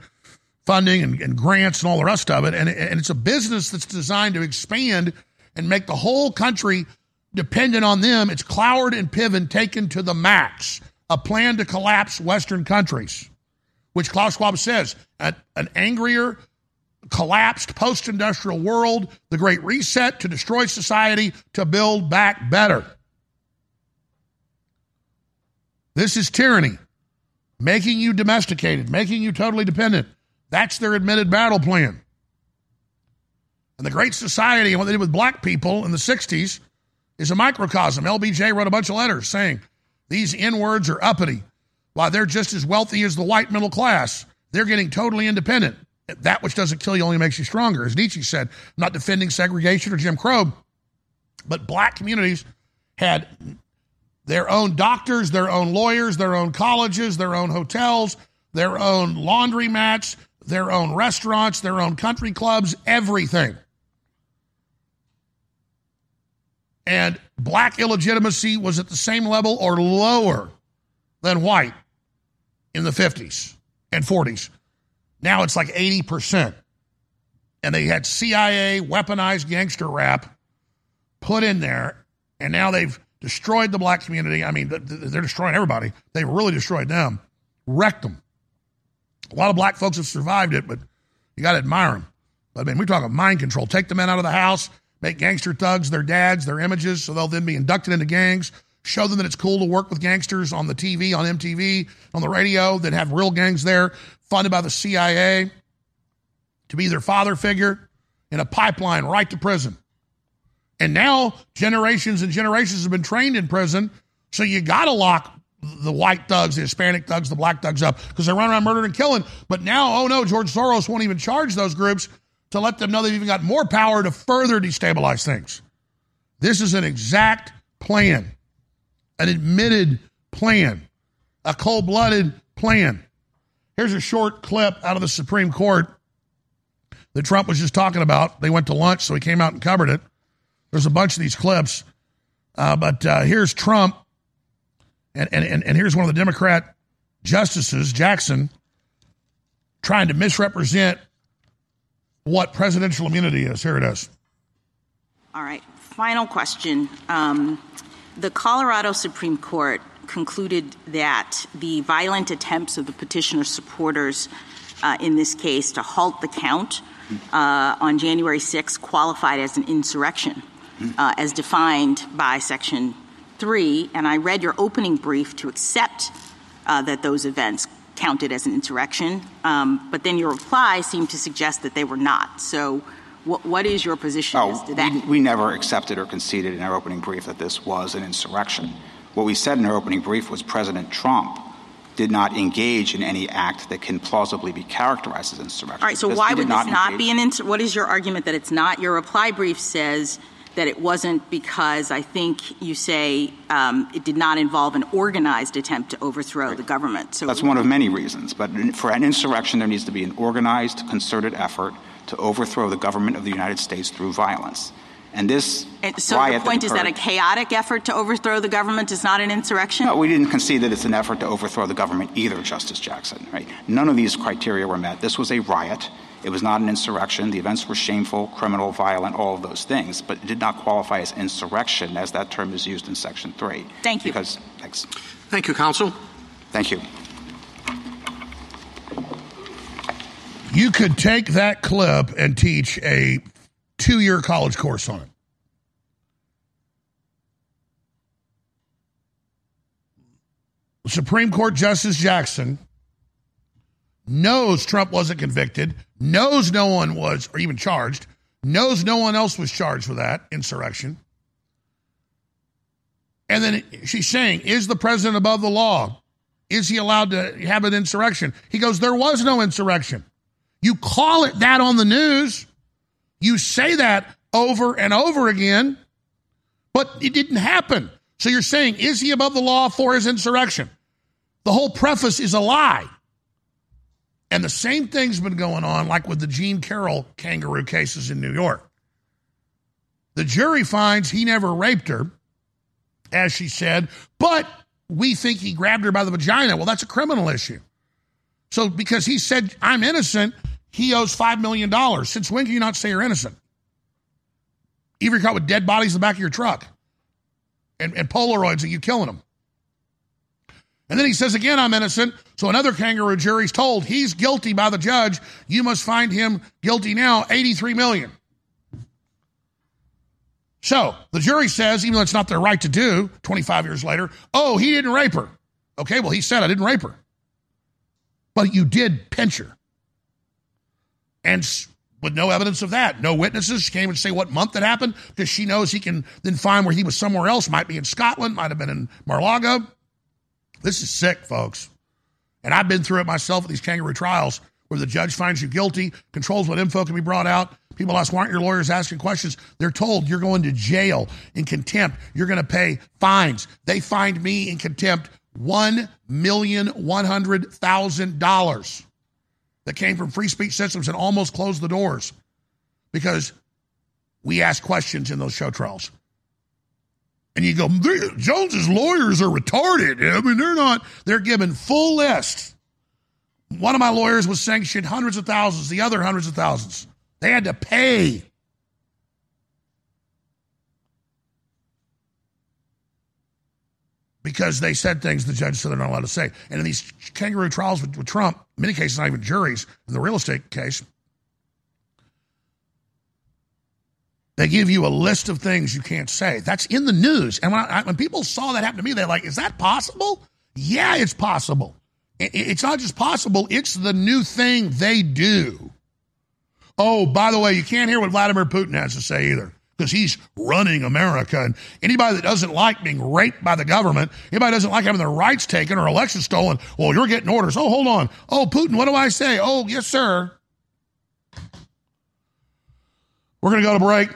funding and, and grants and all the rest of it. And, and it's a business that's designed to expand and make the whole country dependent on them. It's Cloward and Piven taken to the max. a plan to collapse Western countries, which Klaus Schwab says an, an angrier, collapsed post industrial world, the Great Reset to destroy society, to build back better. This is tyranny, making you domesticated, making you totally dependent. That's their admitted battle plan. And the Great Society and what they did with black people in the 60s is a microcosm. LBJ wrote a bunch of letters saying these N words are uppity. Why, they're just as wealthy as the white middle class, they're getting totally independent. That which doesn't kill you only makes you stronger. As Nietzsche said, I'm not defending segregation or Jim Crow, but black communities had their own doctors, their own lawyers, their own colleges, their own hotels, their own laundry mats, their own restaurants, their own country clubs, everything. And black illegitimacy was at the same level or lower than white in the 50s and 40s. Now it's like 80%. And they had CIA weaponized gangster rap put in there, and now they've destroyed the black community. I mean, they're destroying everybody. They've really destroyed them, wrecked them. A lot of black folks have survived it, but you got to admire them. But I mean, we're talking mind control. Take the men out of the house, make gangster thugs their dads, their images, so they'll then be inducted into gangs. Show them that it's cool to work with gangsters on the TV, on MTV, on the radio, that have real gangs there, funded by the CIA, to be their father figure in a pipeline right to prison. And now generations and generations have been trained in prison, so you got to lock the white thugs, the Hispanic thugs, the black thugs up because they run around murdering and killing. But now, oh no, George Soros won't even charge those groups to let them know they've even got more power to further destabilize things. This is an exact plan, an admitted plan, a cold blooded plan. Here's a short clip out of the Supreme Court that Trump was just talking about. They went to lunch, so he came out and covered it. There's a bunch of these clips. Uh, but uh, here's Trump, and, and, and here's one of the Democrat justices, Jackson, trying to misrepresent what presidential immunity is. Here it is. All right. Final question. Um, the Colorado Supreme Court concluded that the violent attempts of the petitioner supporters uh, in this case to halt the count uh, on January 6 qualified as an insurrection uh, as defined by Section 3, and I read your opening brief to accept uh, that those events counted as an insurrection, um, but then your reply seemed to suggest that they were not. So, what, what is your position oh, as to that? We, we never accepted or conceded in our opening brief that this was an insurrection. What we said in our opening brief was President Trump did not engage in any act that can plausibly be characterized as insurrection. All right, so why would this not, not be an insurrection? What is your argument that it's not? Your reply brief says that it wasn't because I think you say um, it did not involve an organized attempt to overthrow right. the government. So that's one of many reasons. But for an insurrection, there needs to be an organized, concerted effort to overthrow the government of the United States through violence. And this and so riot your point is that a chaotic effort to overthrow the government is not an insurrection? No, we didn't concede that it's an effort to overthrow the government either, Justice Jackson. Right? None of these criteria were met. This was a riot. It was not an insurrection. The events were shameful, criminal, violent, all of those things, but it did not qualify as insurrection as that term is used in Section 3. Thank you. Because, thanks. Thank you, counsel. Thank you. You could take that clip and teach a two year college course on it. Supreme Court Justice Jackson knows Trump wasn't convicted, knows no one was, or even charged, knows no one else was charged with that insurrection. And then she's saying, Is the president above the law? Is he allowed to have an insurrection? He goes, There was no insurrection. You call it that on the news. You say that over and over again, but it didn't happen. So you're saying, Is he above the law for his insurrection? The whole preface is a lie. And the same thing's been going on, like with the Jean Carroll kangaroo cases in New York. The jury finds he never raped her, as she said, but we think he grabbed her by the vagina. Well, that's a criminal issue. So, because he said, I'm innocent, he owes $5 million. Since when can you not say you're innocent? Even caught with dead bodies in the back of your truck and, and Polaroids of you killing them. And then he says again, I'm innocent. So another kangaroo jury's told he's guilty by the judge. You must find him guilty now, 83 million. So the jury says, even though it's not their right to do, 25 years later, oh, he didn't rape her. Okay, well, he said I didn't rape her. But you did pinch her. And with no evidence of that, no witnesses. She can't even say what month it happened because she knows he can then find where he was somewhere else. Might be in Scotland, might have been in Mar-Lago. This is sick, folks. And I've been through it myself at these kangaroo trials where the judge finds you guilty, controls what info can be brought out. People ask, why aren't your lawyers asking questions? They're told you're going to jail in contempt. You're going to pay fines. They fined me in contempt $1,100,000 that came from free speech systems and almost closed the doors because we asked questions in those show trials. And you go, Jones's lawyers are retarded. I mean, they're not, they're given full lists. One of my lawyers was sanctioned hundreds of thousands, the other hundreds of thousands. They had to pay. Because they said things the judge said they're not allowed to say. And in these kangaroo trials with, with Trump, in many cases, not even juries, in the real estate case, They give you a list of things you can't say. That's in the news. And when, I, when people saw that happen to me, they're like, is that possible? Yeah, it's possible. It's not just possible, it's the new thing they do. Oh, by the way, you can't hear what Vladimir Putin has to say either because he's running America. And anybody that doesn't like being raped by the government, anybody doesn't like having their rights taken or elections stolen, well, you're getting orders. Oh, hold on. Oh, Putin, what do I say? Oh, yes, sir. We're going to go to break.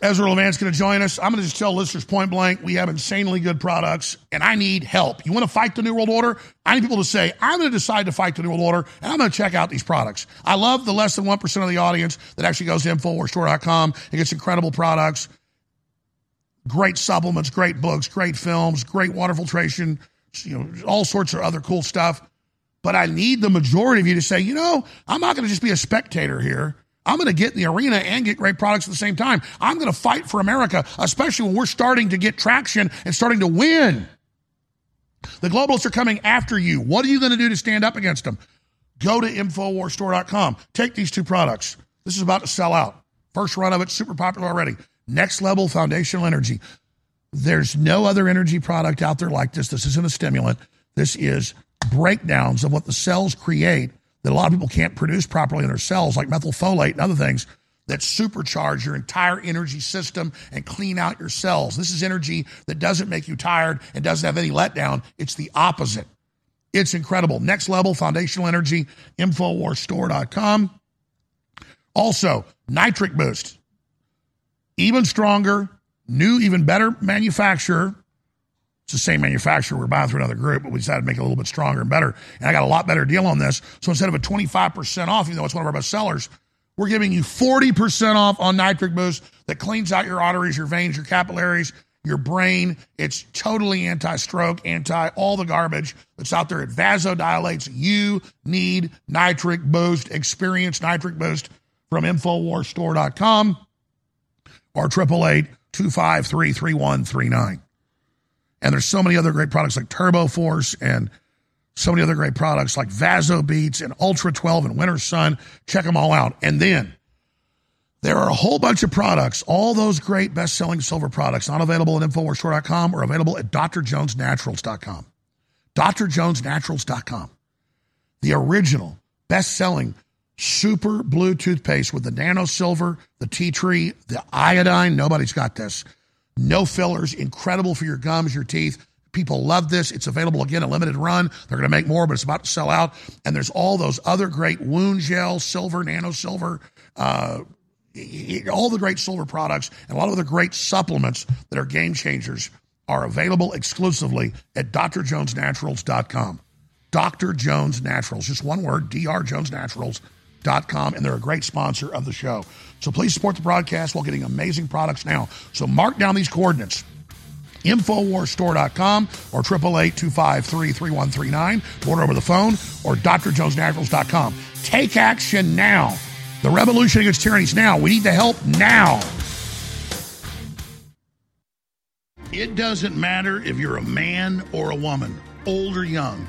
Ezra Levant's going to join us. I'm going to just tell listeners point blank we have insanely good products, and I need help. You want to fight the New World Order? I need people to say, I'm going to decide to fight the New World Order, and I'm going to check out these products. I love the less than 1% of the audience that actually goes to InfoWarsStore.com and gets incredible products, great supplements, great books, great films, great water filtration, you know, all sorts of other cool stuff. But I need the majority of you to say, you know, I'm not going to just be a spectator here. I'm going to get in the arena and get great products at the same time. I'm going to fight for America, especially when we're starting to get traction and starting to win. The globalists are coming after you. What are you going to do to stand up against them? Go to InfoWarsStore.com. Take these two products. This is about to sell out. First run of it, super popular already. Next level foundational energy. There's no other energy product out there like this. This isn't a stimulant. This is breakdowns of what the cells create that a lot of people can't produce properly in their cells, like methylfolate and other things that supercharge your entire energy system and clean out your cells. This is energy that doesn't make you tired and doesn't have any letdown. It's the opposite. It's incredible. Next level foundational energy, Infowarsstore.com. Also, nitric boost. Even stronger, new, even better manufacturer it's the same manufacturer. We're buying through another group, but we decided to make it a little bit stronger and better. And I got a lot better deal on this. So instead of a 25% off, even though it's one of our best sellers, we're giving you 40% off on Nitric Boost that cleans out your arteries, your veins, your capillaries, your brain. It's totally anti stroke, anti all the garbage that's out there. It vasodilates. You need Nitric Boost. Experience Nitric Boost from InfoWarsStore.com or 888 253 3139. And there's so many other great products like Turbo Force and so many other great products like Vaso Beats and Ultra 12 and Winter Sun. Check them all out. And then there are a whole bunch of products, all those great best selling silver products, not available at InfoWarsStore.com or available at drjonesnaturals.com. drjonesnaturals.com. The original best selling super blue toothpaste with the nano silver, the tea tree, the iodine. Nobody's got this. No fillers, incredible for your gums, your teeth. People love this. It's available again, a limited run. They're going to make more, but it's about to sell out. And there's all those other great wound gel, silver, nano silver, uh, all the great silver products, and a lot of other great supplements that are game changers are available exclusively at drjonesnaturals.com. Dr. Jones Naturals, just one word, drjonesnaturals.com, and they're a great sponsor of the show. So please support the broadcast while getting amazing products now. So mark down these coordinates. Infowarsstore.com or 888-253-3139. Order over the phone or drjonesnaturals.com. Take action now. The revolution against tyranny is now. We need the help now. It doesn't matter if you're a man or a woman old or young.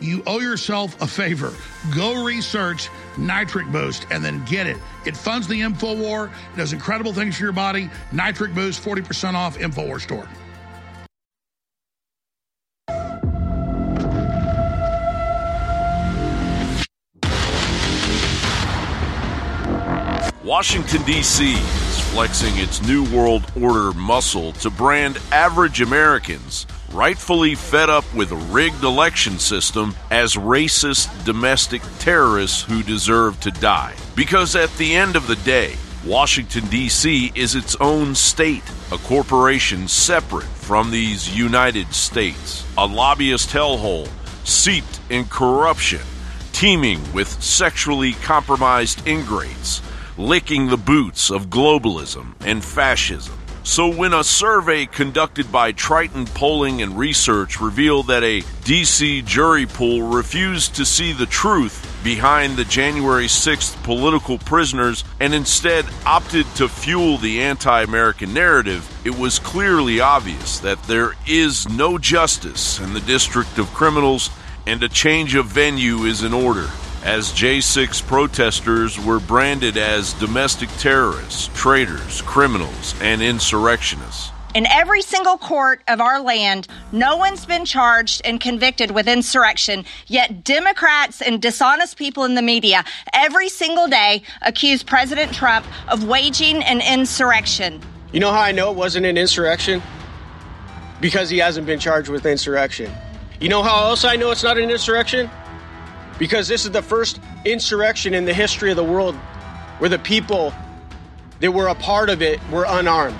you owe yourself a favor. Go research Nitric Boost and then get it. It funds the InfoWar, it does incredible things for your body. Nitric Boost, 40% off, InfoWar store. Washington, D.C. flexing its New World Order muscle to brand average Americans rightfully fed up with a rigged election system as racist domestic terrorists who deserve to die. Because at the end of the day, Washington, D.C. is its own state, a corporation separate from these United States, a lobbyist hellhole seeped in corruption, teeming with sexually compromised ingrates, licking the boots of globalism and fascism. So, when a survey conducted by Triton Polling and Research revealed that a DC jury pool refused to see the truth behind the January 6th political prisoners and instead opted to fuel the anti American narrative, it was clearly obvious that there is no justice in the District of Criminals and a change of venue is in order as J6 protesters were branded as domestic terrorists, traitors, criminals, and insurrectionists. In every single court of our land, no one's been charged and convicted with insurrection, yet Democrats and dishonest people in the media every single day accuse President Trump of waging an insurrection. You know how I know it wasn't an insurrection? Because he hasn't been charged with insurrection. You know how else I know it's not an insurrection? Because this is the first insurrection in the history of the world where the people that were a part of it were unarmed.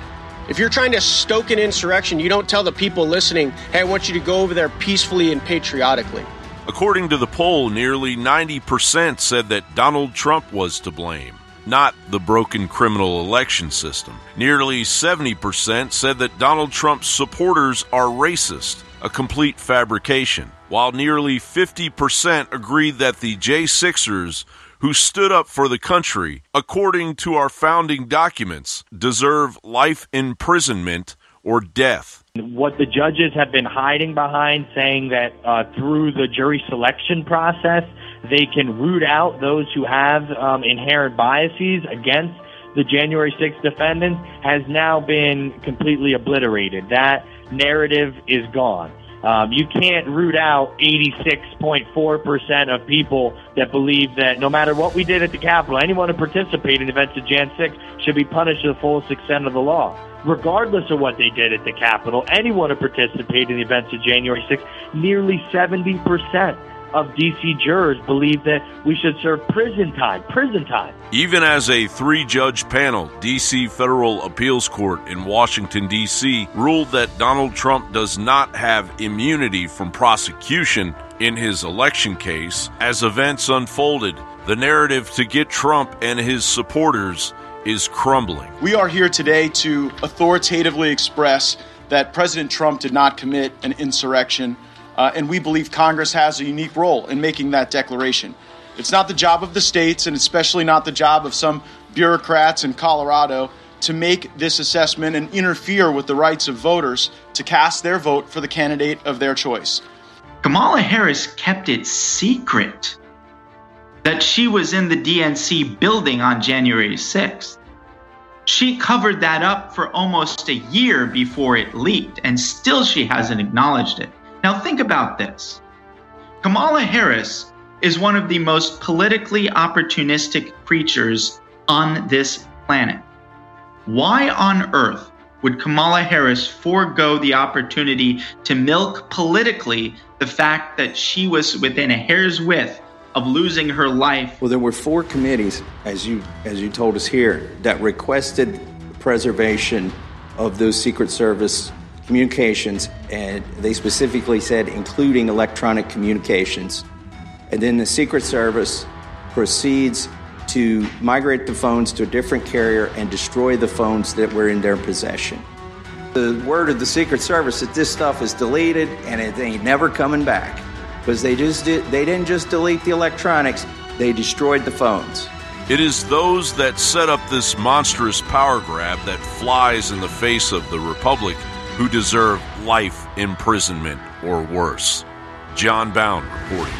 If you're trying to stoke an insurrection, you don't tell the people listening, hey, I want you to go over there peacefully and patriotically. According to the poll, nearly 90% said that Donald Trump was to blame, not the broken criminal election system. Nearly 70% said that Donald Trump's supporters are racist, a complete fabrication while nearly 50% agreed that the J6ers who stood up for the country, according to our founding documents, deserve life imprisonment or death. What the judges have been hiding behind, saying that uh, through the jury selection process, they can root out those who have um, inherent biases against the January 6th defendants, has now been completely obliterated. That narrative is gone. Um, you can't root out 86.4% of people that believe that no matter what we did at the Capitol, anyone who participated in events of Jan 6 should be punished to the fullest extent of the law. Regardless of what they did at the Capitol, anyone who participated in the events of January 6, nearly 70% of DC jurors believe that we should serve prison time, prison time. Even as a three judge panel, DC Federal Appeals Court in Washington, D.C. ruled that Donald Trump does not have immunity from prosecution in his election case. As events unfolded, the narrative to get Trump and his supporters is crumbling. We are here today to authoritatively express that President Trump did not commit an insurrection uh, and we believe Congress has a unique role in making that declaration. It's not the job of the states, and especially not the job of some bureaucrats in Colorado, to make this assessment and interfere with the rights of voters to cast their vote for the candidate of their choice. Kamala Harris kept it secret that she was in the DNC building on January 6th. She covered that up for almost a year before it leaked, and still she hasn't acknowledged it. Now, think about this Kamala Harris is one of the most politically opportunistic creatures on this planet. Why on earth would Kamala Harris forego the opportunity to milk politically the fact that she was within a hair's width of losing her life? Well, there were four committees, as you as you told us here, that requested preservation of those Secret Service communications, and they specifically said including electronic communications. And then the Secret Service proceeds to migrate the phones to a different carrier and destroy the phones that were in their possession. The word of the Secret Service that this stuff is deleted and it ain't never coming back because they just did, they didn't just delete the electronics, they destroyed the phones. It is those that set up this monstrous power grab that flies in the face of the Republic who deserve life imprisonment or worse. John Bowne reporting.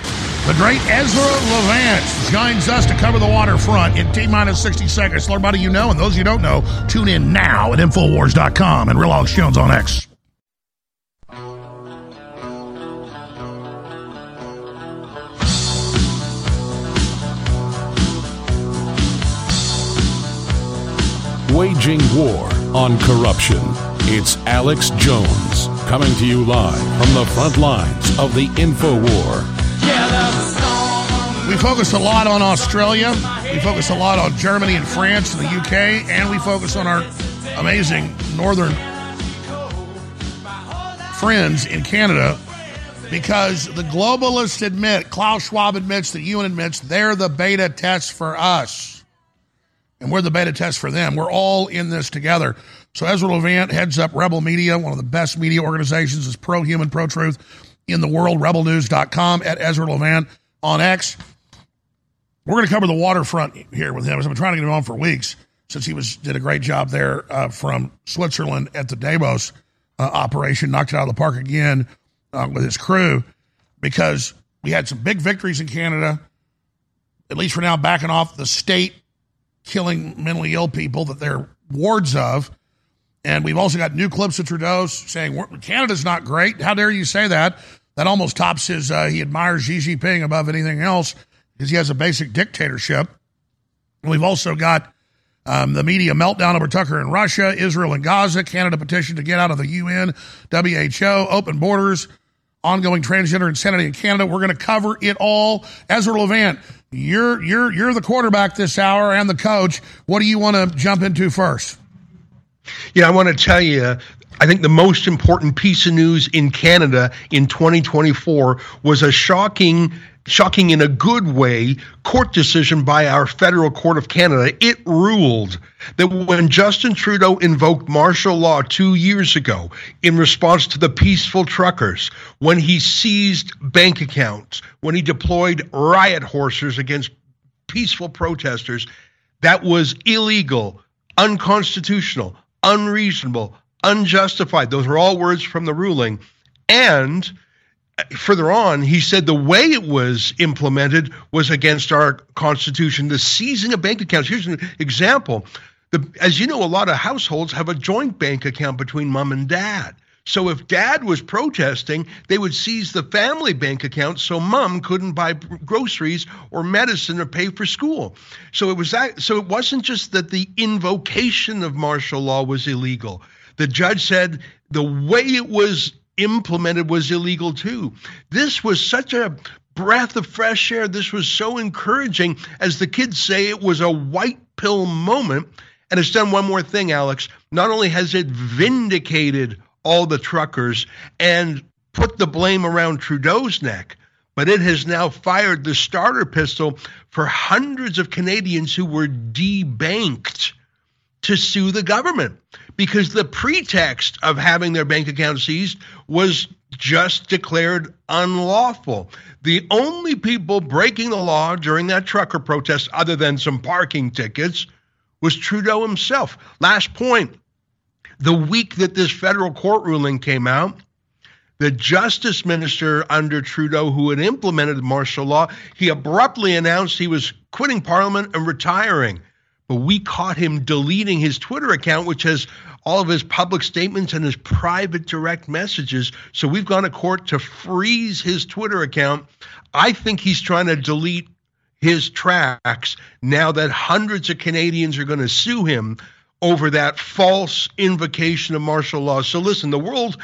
The great Ezra Levant joins us to cover the waterfront in T minus 60 seconds. Everybody you know and those you don't know, tune in now at Infowars.com and Real Alex Jones on X. Waging war on corruption. It's Alex Jones coming to you live from the front lines of the info war. We focus a lot on Australia. We focus a lot on Germany and France and the UK, and we focus on our amazing northern friends in Canada because the globalists admit, Klaus Schwab admits, that UN admits, they're the beta test for us. And we're the beta test for them. We're all in this together. So Ezra Levant heads up Rebel Media, one of the best media organizations, is pro human, pro truth in the world. Rebelnews.com at Ezra Levant on X. We're going to cover the waterfront here with him. I've been trying to get him on for weeks since he was did a great job there uh, from Switzerland at the Davos uh, operation, knocked it out of the park again uh, with his crew because we had some big victories in Canada. At least for now, backing off the state killing mentally ill people that they're wards of. And we've also got new clips of Trudeau saying Canada's not great. How dare you say that? That almost tops his. Uh, he admires Xi Jinping above anything else because he has a basic dictatorship. And we've also got um, the media meltdown over Tucker in Russia, Israel and Gaza, Canada petition to get out of the UN, WHO, open borders, ongoing transgender insanity in Canada. We're going to cover it all. Ezra Levant, you're you're you're the quarterback this hour and the coach. What do you want to jump into first? Yeah, I want to tell you I think the most important piece of news in Canada in 2024 was a shocking shocking in a good way court decision by our federal court of Canada. It ruled that when Justin Trudeau invoked martial law 2 years ago in response to the peaceful truckers, when he seized bank accounts, when he deployed riot horses against peaceful protesters, that was illegal, unconstitutional, unreasonable, unjustified. Those are all words from the ruling. And uh, further on, he said the way it was implemented was against our Constitution. The seizing of bank accounts. Here's an example. The, as you know, a lot of households have a joint bank account between mom and dad. So if dad was protesting, they would seize the family bank account so mom couldn't buy groceries or medicine or pay for school. So it was that so it wasn't just that the invocation of martial law was illegal. The judge said the way it was implemented was illegal too. This was such a breath of fresh air. This was so encouraging. As the kids say, it was a white pill moment. And it's done one more thing, Alex. Not only has it vindicated all the truckers and put the blame around Trudeau's neck, but it has now fired the starter pistol for hundreds of Canadians who were debanked to sue the government because the pretext of having their bank account seized was just declared unlawful. The only people breaking the law during that trucker protest, other than some parking tickets, was Trudeau himself. Last point the week that this federal court ruling came out, the justice minister under Trudeau, who had implemented martial law, he abruptly announced he was quitting parliament and retiring. But we caught him deleting his Twitter account, which has all of his public statements and his private direct messages. So we've gone to court to freeze his Twitter account. I think he's trying to delete his tracks now that hundreds of Canadians are going to sue him over that false invocation of martial law. So listen, the world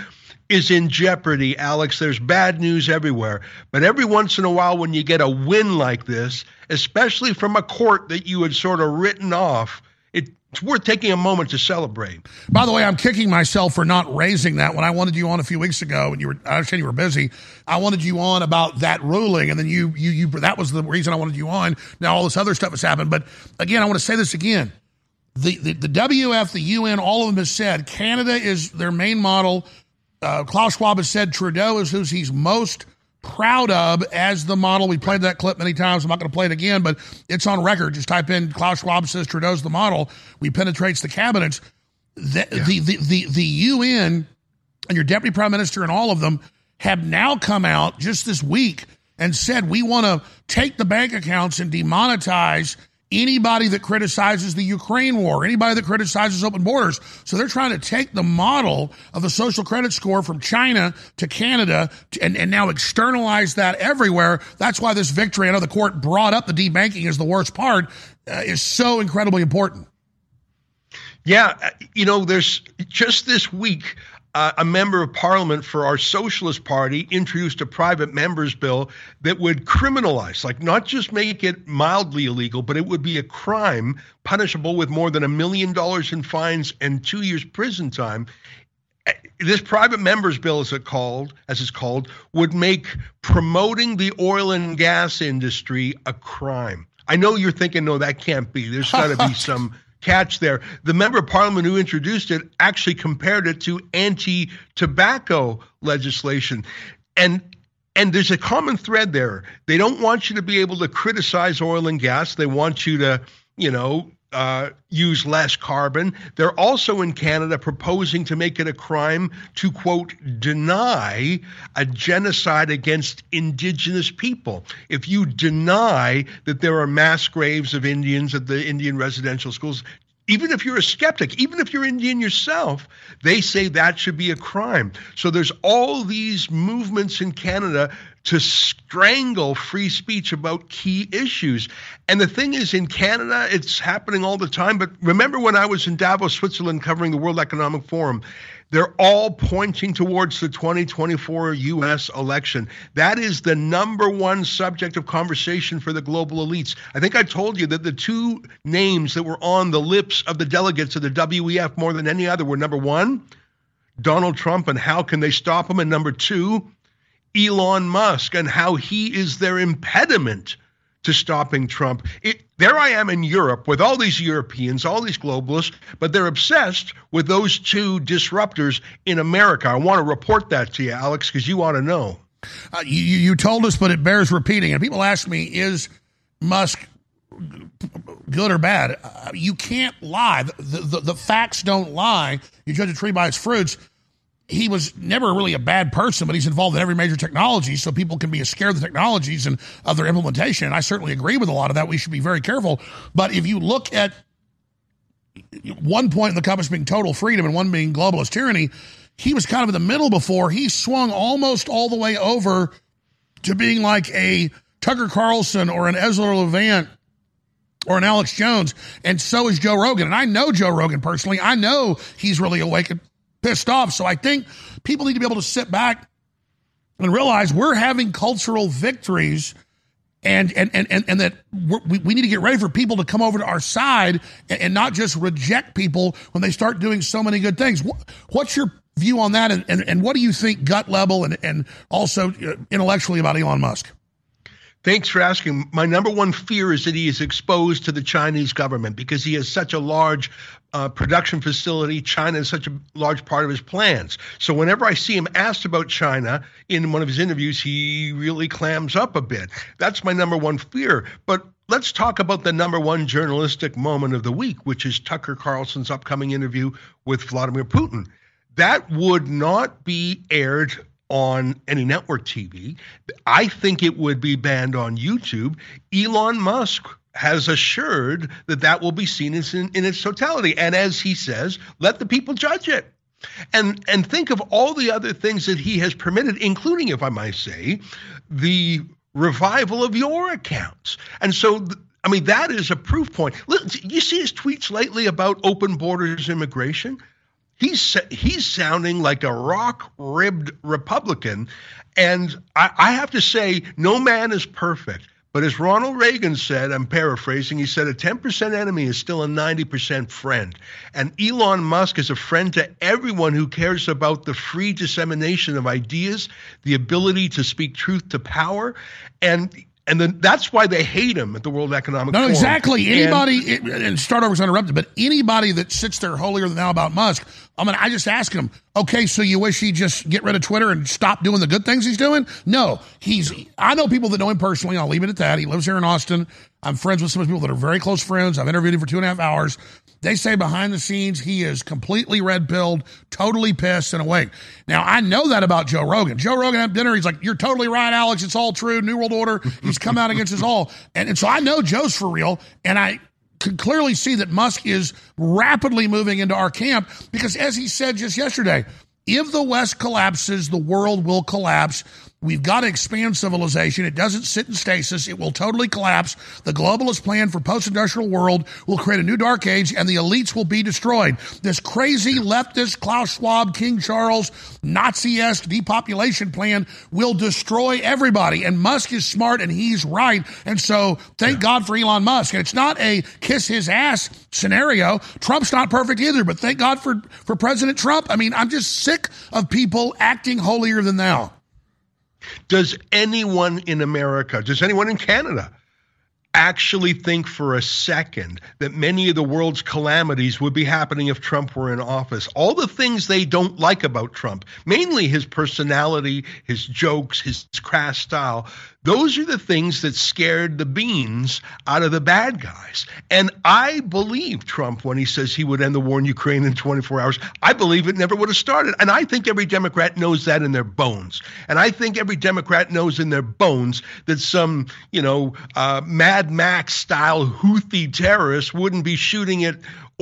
is in jeopardy, Alex. There's bad news everywhere. But every once in a while, when you get a win like this, especially from a court that you had sort of written off, it's worth taking a moment to celebrate. By the way, I'm kicking myself for not raising that when I wanted you on a few weeks ago, and you were I understand you were busy. I wanted you on about that ruling, and then you you you that was the reason I wanted you on. Now all this other stuff has happened, but again, I want to say this again. The, the, the WF, the UN, all of them has said Canada is their main model. Uh, Klaus Schwab has said Trudeau is who he's most proud of as the model. We played that clip many times. I'm not going to play it again, but it's on record. Just type in Klaus Schwab says Trudeau's the model. We penetrates the cabinets. The, yeah. the, the, the, the UN and your deputy prime minister and all of them have now come out just this week and said we want to take the bank accounts and demonetize anybody that criticizes the Ukraine war, anybody that criticizes open borders. So they're trying to take the model of the social credit score from China to Canada to, and, and now externalize that everywhere. That's why this victory, I know the court brought up the debanking as the worst part, uh, is so incredibly important. Yeah, uh, you know, there's just this week, uh, a member of parliament for our Socialist Party introduced a private members bill that would criminalize, like not just make it mildly illegal, but it would be a crime punishable with more than a million dollars in fines and two years prison time. Eh, this private members bill, as it called, as it's called, would make promoting the oil and gas industry a crime. I know you're thinking, no, that can't be. There's got to be some catch there. The member of parliament who introduced it actually compared it to anti tobacco legislation. And and there's a common thread there. They don't want you to be able to criticize oil and gas. They want you to, you know, uh, use less carbon. They're also in Canada proposing to make it a crime to, quote, deny a genocide against Indigenous people. If you deny that there are mass graves of Indians at the Indian residential schools, even if you're a skeptic, even if you're Indian yourself, they say that should be a crime. So there's all these movements in Canada to strangle free speech about key issues. And the thing is, in Canada, it's happening all the time. But remember when I was in Davos, Switzerland, covering the World Economic Forum, they're all pointing towards the 2024 US election. That is the number one subject of conversation for the global elites. I think I told you that the two names that were on the lips of the delegates of the WEF more than any other were number one, Donald Trump and how can they stop him? And number two, Elon Musk and how he is their impediment to stopping Trump. It, there I am in Europe with all these Europeans, all these globalists, but they're obsessed with those two disruptors in America. I want to report that to you, Alex, because you want to know. Uh, you, you told us, but it bears repeating. And people ask me, is Musk good or bad? Uh, you can't lie. The, the, the facts don't lie. You judge a tree by its fruits he was never really a bad person, but he's involved in every major technology, so people can be scared of the technologies and of their implementation. And I certainly agree with a lot of that. We should be very careful. But if you look at one point in the compass being total freedom and one being globalist tyranny, he was kind of in the middle before. He swung almost all the way over to being like a Tucker Carlson or an Ezra Levant or an Alex Jones, and so is Joe Rogan. And I know Joe Rogan personally. I know he's really awakened pissed off. So I think people need to be able to sit back and realize we're having cultural victories and and and and, and that we, we need to get ready for people to come over to our side and, and, not just reject people when they start doing so many good things. What's your view on that, and, and, and what do you think gut level and, and also uh, intellectually about Elon Musk? Thanks for asking. My number one fear is that he is exposed to the Chinese government because he has such a large uh, production facility. China is such a large part of his plans. So whenever I see him asked about China in one of his interviews, he really clams up a bit. That's my number one fear. But let's talk about the number one journalistic moment of the week, which is Tucker Carlson's upcoming interview with Vladimir Putin. That would not be aired on any network TV. I think it would be banned on YouTube. Elon Musk has assured that that will be seen in, in its totality. And as he says, let the people judge it. And, and think of all the other things that he has permitted, including, if I might say, the revival of your accounts. And so I mean, that is a proof point. You see his tweets lately about open borders immigration? He's he's sounding like a rock ribbed Republican, and I, I have to say, no man is perfect. But as Ronald Reagan said, I'm paraphrasing, he said a 10% enemy is still a 90% friend. And Elon Musk is a friend to everyone who cares about the free dissemination of ideas, the ability to speak truth to power. And and then that's why they hate him at the World Economic no, Forum. exactly. Anybody, and, and over interrupted, but anybody that sits there holier than thou about Musk, I mean, I just ask him, okay, so you wish he'd just get rid of Twitter and stop doing the good things he's doing? No, he's, I know people that know him personally. I'll leave it at that. He lives here in Austin. I'm friends with some of the people that are very close friends. I've interviewed him for two and a half hours. They say behind the scenes he is completely red pilled, totally pissed and awake. Now I know that about Joe Rogan. Joe Rogan at dinner, he's like, "You're totally right, Alex. It's all true. New World Order." He's come out against us all, and, and so I know Joe's for real, and I can clearly see that Musk is rapidly moving into our camp because, as he said just yesterday, if the West collapses, the world will collapse. We've got to expand civilization. It doesn't sit in stasis. It will totally collapse. The globalist plan for post-industrial world will create a new dark age and the elites will be destroyed. This crazy leftist Klaus Schwab, King Charles, Nazi-esque depopulation plan will destroy everybody. And Musk is smart and he's right. And so thank yeah. God for Elon Musk. And it's not a kiss his ass scenario. Trump's not perfect either, but thank God for, for President Trump. I mean, I'm just sick of people acting holier than thou. Does anyone in America, does anyone in Canada actually think for a second that many of the world's calamities would be happening if Trump were in office. All the things they don't like about Trump, mainly his personality, his jokes, his crass style, those are the things that scared the beans out of the bad guys. And I believe Trump when he says he would end the war in Ukraine in 24 hours. I believe it never would have started. And I think every Democrat knows that in their bones. And I think every Democrat knows in their bones that some, you know, uh, Mad Max style Houthi terrorists wouldn't be shooting at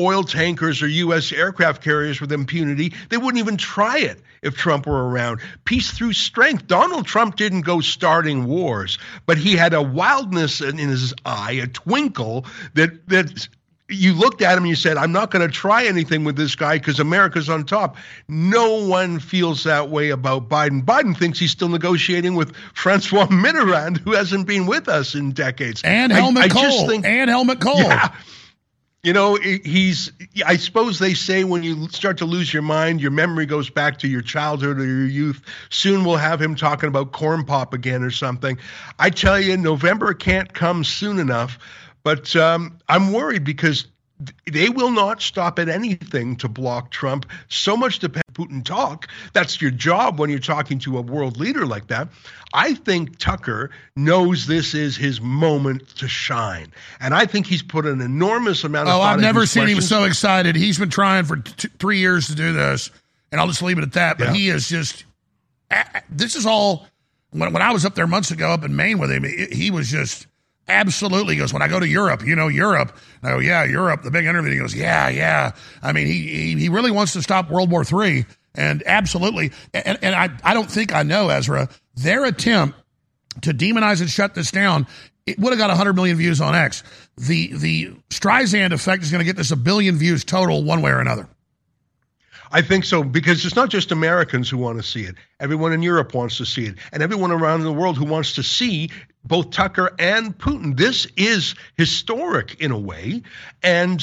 oil tankers or U.S. aircraft carriers with impunity. They wouldn't even try it if Trump were around. Peace through strength. Donald Trump didn't go starting wars, but he had a wildness in his eye, a twinkle that that you looked at him and you said, I'm not going to try anything with this guy because America's on top. No one feels that way about Biden. Biden thinks he's still negotiating with Francois Mitterrand, who hasn't been with us in decades. And Helmut I, I Kohl. Think, and Helmut Kohl. Yeah, you know, he's, I suppose they say when you start to lose your mind, your memory goes back to your childhood or your youth. Soon we'll have him talking about corn pop again or something. I tell you, November can't come soon enough, but um, I'm worried because they will not stop at anything to block Trump. So much depends Putin talk. That's your job when you're talking to a world leader like that. I think Tucker knows this is his moment to shine, and I think he's put an enormous amount of. Oh, I've never seen questions. him so excited. He's been trying for t- three years to do this, and I'll just leave it at that. But yeah. he is just. This is all. When, when I was up there months ago up in Maine with him, he was just Absolutely. He goes, when I go to Europe, you know, Europe. I go, yeah, Europe. The big interview. He goes, yeah, yeah. I mean, he, he, he really wants to stop World War III. And absolutely. And, and I, I don't think I know, Ezra, their attempt to demonize and shut this down, it would have got 100 million views on X. The, the Streisand effect is going to get this a billion views total one way or another. I think so because it's not just Americans who want to see it. Everyone in Europe wants to see it, and everyone around the world who wants to see both Tucker and Putin. This is historic in a way, and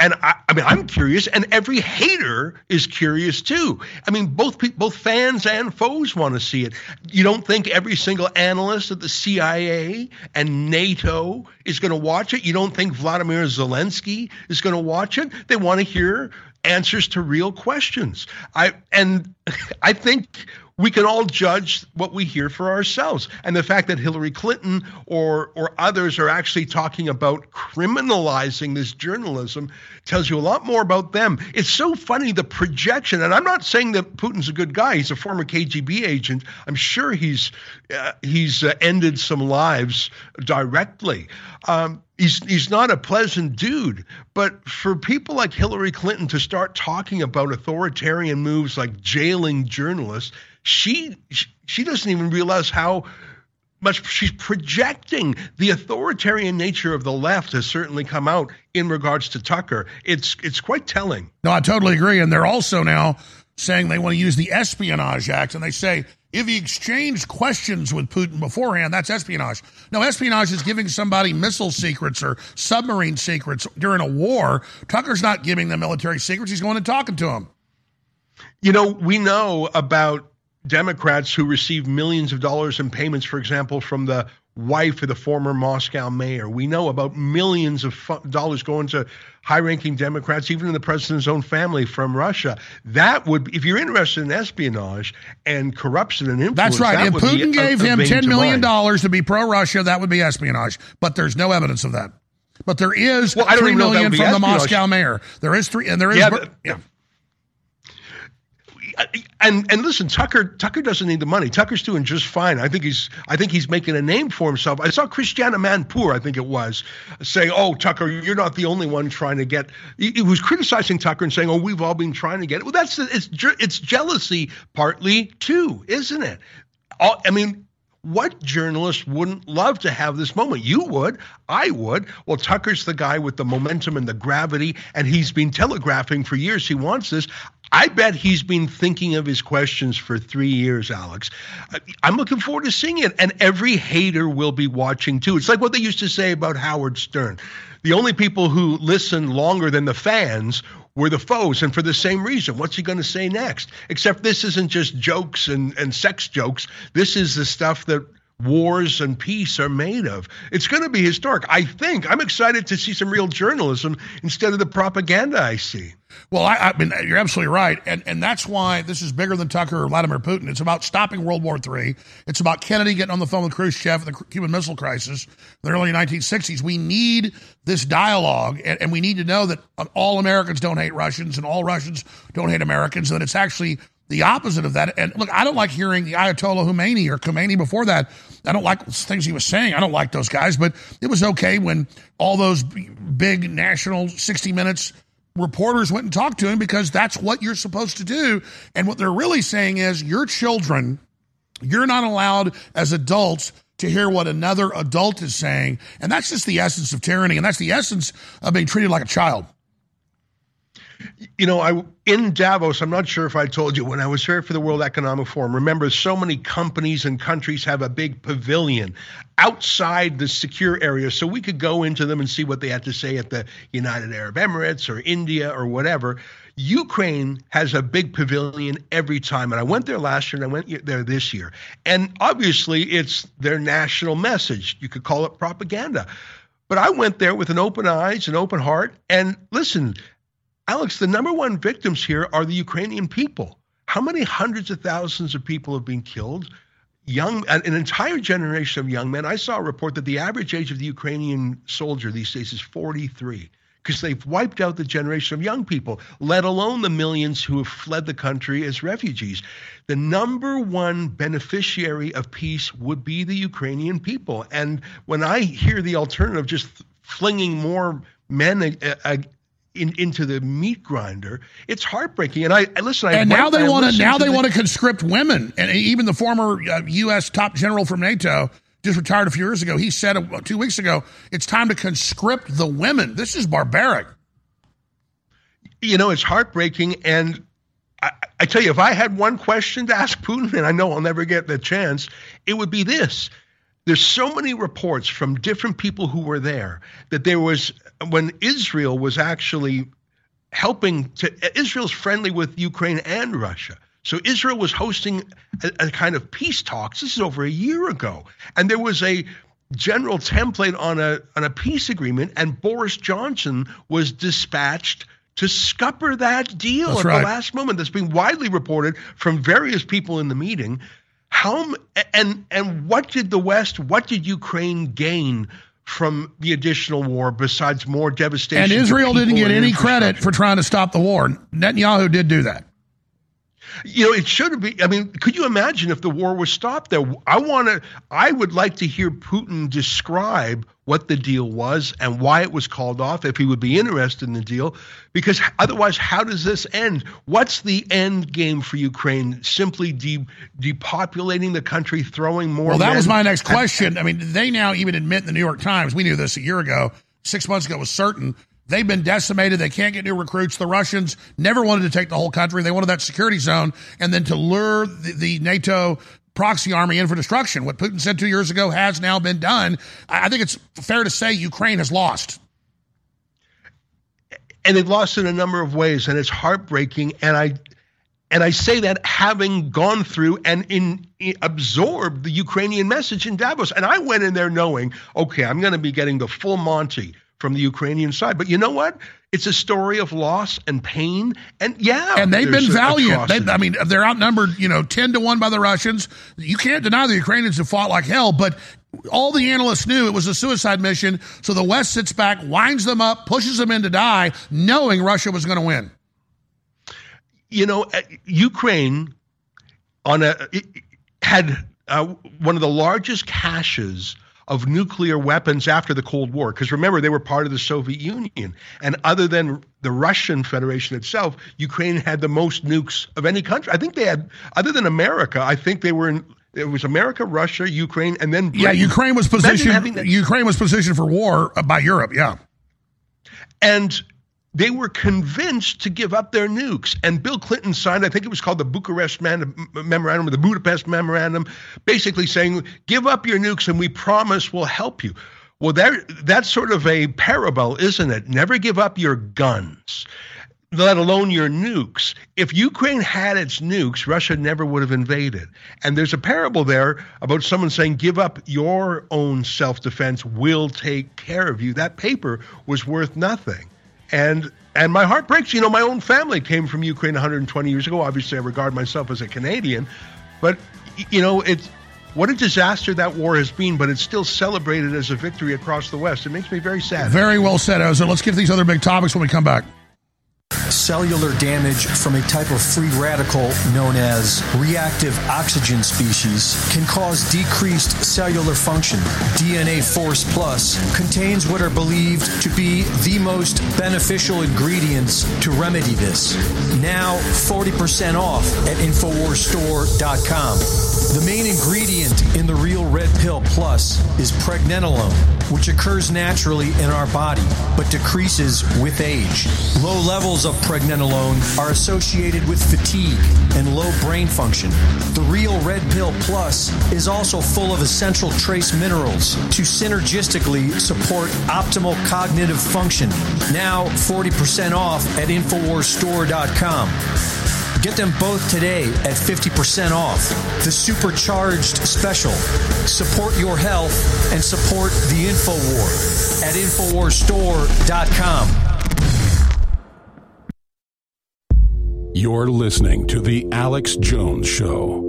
and I, I, mean, I'm curious, and every hater is curious too. I mean, both both fans and foes want to see it. You don't think every single analyst at the CIA and NATO is going to watch it? You don't think Vladimir Zelensky is going to watch it? They want to hear answers to real questions. I and I think we can all judge what we hear for ourselves. And the fact that Hillary Clinton or or others are actually talking about criminalizing this journalism tells you a lot more about them. It's so funny the projection, and I'm not saying that Putin's a good guy. He's a former KGB agent. I'm sure he's uh, he's uh, ended some lives directly. Um, he's he's not a pleasant dude, but for people like Hillary Clinton to start talking about authoritarian moves like jailing journalists she she doesn't even realize how much she's projecting the authoritarian nature of the left has certainly come out in regards to Tucker. It's it's quite telling. No, I totally agree. And they're also now saying they want to use the Espionage Act, and they say if he exchanged questions with Putin beforehand, that's espionage. No, espionage is giving somebody missile secrets or submarine secrets during a war. Tucker's not giving them military secrets. He's going and talking to them. You know, we know about Democrats who receive millions of dollars in payments, for example, from the wife of the former Moscow mayor. We know about millions of dollars going to high ranking Democrats, even in the president's own family from Russia. That would, if you're interested in espionage and corruption and influence, That's right. that If Putin gave a him vein 10 to million dollars to be pro Russia, that would be espionage. But there's no evidence of that. But there is Well, I don't three even know if that million would be from the. Moscow mayor. There is three, and there is. Yeah, but- yeah. And and listen, Tucker Tucker doesn't need the money. Tucker's doing just fine. I think he's I think he's making a name for himself. I saw Christiane Amanpour, I think it was, say, "Oh, Tucker, you're not the only one trying to get." He, he was criticizing Tucker and saying, "Oh, we've all been trying to get it." Well, that's it's it's jealousy partly too, isn't it? All, I mean. What journalist wouldn't love to have this moment? You would. I would. Well, Tucker's the guy with the momentum and the gravity, and he's been telegraphing for years he wants this. I bet he's been thinking of his questions for three years, Alex. I- I'm looking forward to seeing it, and every hater will be watching too. It's like what they used to say about Howard Stern. The only people who listen longer than the fans were the foes, and for the same reason. What's he going to say next? Except this isn't just jokes and, and sex jokes. This is the stuff that wars and peace are made of. It's going to be historic. I think. I'm excited to see some real journalism instead of the propaganda I see. Well, I, I mean, you're absolutely right, and and that's why this is bigger than Tucker or Vladimir Putin. It's about stopping World War III. It's about Kennedy getting on the phone with Khrushchev and the Cuban Missile Crisis in the early 1960s. We need this dialogue, and, and we need to know that all Americans don't hate Russians and all Russians don't hate Americans. And that it's actually the opposite of that. And look, I don't like hearing the Ayatollah Khamenei or Khomeini before that. I don't like things he was saying. I don't like those guys, but it was okay when all those big national 60 Minutes reporters went and talked to him because that's what you're supposed to do. And what they're really saying is your children, you're not allowed as adults to hear what another adult is saying. And that's just the essence of tyranny. And that's the essence of being treated like a child. You know, I in Davos, I'm not sure if I told you when I was here for the World Economic Forum. Remember, so many companies and countries have a big pavilion outside the secure area, so we could go into them and see what they had to say at the United Arab Emirates or India or whatever. Ukraine has a big pavilion every time, and I went there last year and I went there this year. And obviously, it's their national message. You could call it propaganda. But I went there with an open eyes, an open heart, and listen, Alex, the number one victims here are the Ukrainian people. How many hundreds of thousands of people have been killed? Young, an an entire generation of young men. I saw a report that the average age of the Ukrainian soldier these days is 43 because they've wiped out the generation of young people, let alone the millions who have fled the country as refugees. The number one beneficiary of peace would be the Ukrainian people. And when I hear the alternative, just flinging more men in, into the meat grinder, it's heartbreaking. And I, I listen. I and now they want to now they the- want to conscript women, and even the former uh, U.S. top general from NATO just retired a few years ago. He said uh, two weeks ago, "It's time to conscript the women." This is barbaric. you know, it's heartbreaking. And I, I tell you, if I had one question to ask Putin, and I know I'll never get the chance, it would be this. There's so many reports from different people who were there that there was, when Israel was actually helping to, Israel's friendly with Ukraine and Russia. So Israel was hosting a, a kind of peace talks. This is over a year ago. And there was a general template on a on a peace agreement, and Boris Johnson was dispatched to scupper that deal That's at right. the last moment. That's been widely reported from various people in the meeting. How and and what did the West, what did Ukraine gain from the additional war besides more devastation? And Israel didn't get any credit for trying to stop the war. Netanyahu did do that. You know, it should be. I mean, could you imagine if the war was stopped there? I want to, I would like to hear Putin describe what the deal was and why it was called off, if he would be interested in the deal, because otherwise, how does this end? What's the end game for Ukraine? Simply de- depopulating the country, throwing more. Well, that was my next at- question. I mean, they now even admit in the New York Times, we knew this a year ago, six months ago was certain. They've been decimated. They can't get new recruits. The Russians never wanted to take the whole country. They wanted that security zone and then to lure the, the NATO proxy army in for destruction. What Putin said two years ago has now been done. I, think it's fair to say Ukraine has lost. and they've lost in a number of ways, and it's heartbreaking. And I and I say that having gone through and in, in absorbed the Ukrainian message in Davos, and I went in there knowing, okay, I'm going to be getting the full Monty from the Ukrainian side. But you know what? It's a story of loss and pain, and yeah, and they've been valiant. They. I mean, they're outnumbered, you know, ten to one by the Russians. You can't deny the Ukrainians have fought like hell, but all the analysts knew it was a suicide mission. So the West sits back, winds them up, pushes them in to die, knowing Russia was going to win. you know, uh, Ukraine on a had uh, one of the largest caches of nuclear weapons after the Cold War. Because remember, they were part of the Soviet Union, and other than the Russian Federation itself, Ukraine had the most nukes of any country. I think they had, other than America, I think they were in. It was America, Russia, Ukraine, and then Yeah, Ukraine was positioned. that- Ukraine was positioned for war by Europe. Yeah. And they were convinced to give up their nukes. And Bill Clinton signed, I think it was called the Bucharest Memorandum or the Budapest Memorandum, basically saying, give up your nukes and we promise we'll help you. Well, there, that's sort of a parable, isn't it? Never give up your guns, let alone your nukes. If Ukraine had its nukes, Russia never would have invaded. And there's a parable there about someone saying, give up your own self defense, we'll take care of you. That paper was worth nothing. And and my heart breaks. You know, my own family came from Ukraine 120 years ago. Obviously, I regard myself as a Canadian, but you know, it's what a disaster that war has been. But it's still celebrated as a victory across the West. It makes me very sad. Very well said, Ezra. Let's get to these other big topics when we come back. Cellular damage from a type of free radical known as reactive oxygen species can cause decreased cellular function. DNA Force Plus contains what are believed to be the most beneficial ingredients to remedy this. Now 40% off at InfoWarsStore.com. The main ingredient in the Real Red Pill Plus is pregnenolone, which occurs naturally in our body but decreases with age. Low levels of pregnenolone are associated with fatigue and low brain function. The Real Red Pill Plus is also full of essential trace minerals to synergistically support optimal cognitive function. Now 40% off at InfoWarsStore.com. Get them both today at 50% off. The supercharged special. Support your health and support the InfoWar at InfoWarsStore.com. You're listening to The Alex Jones Show.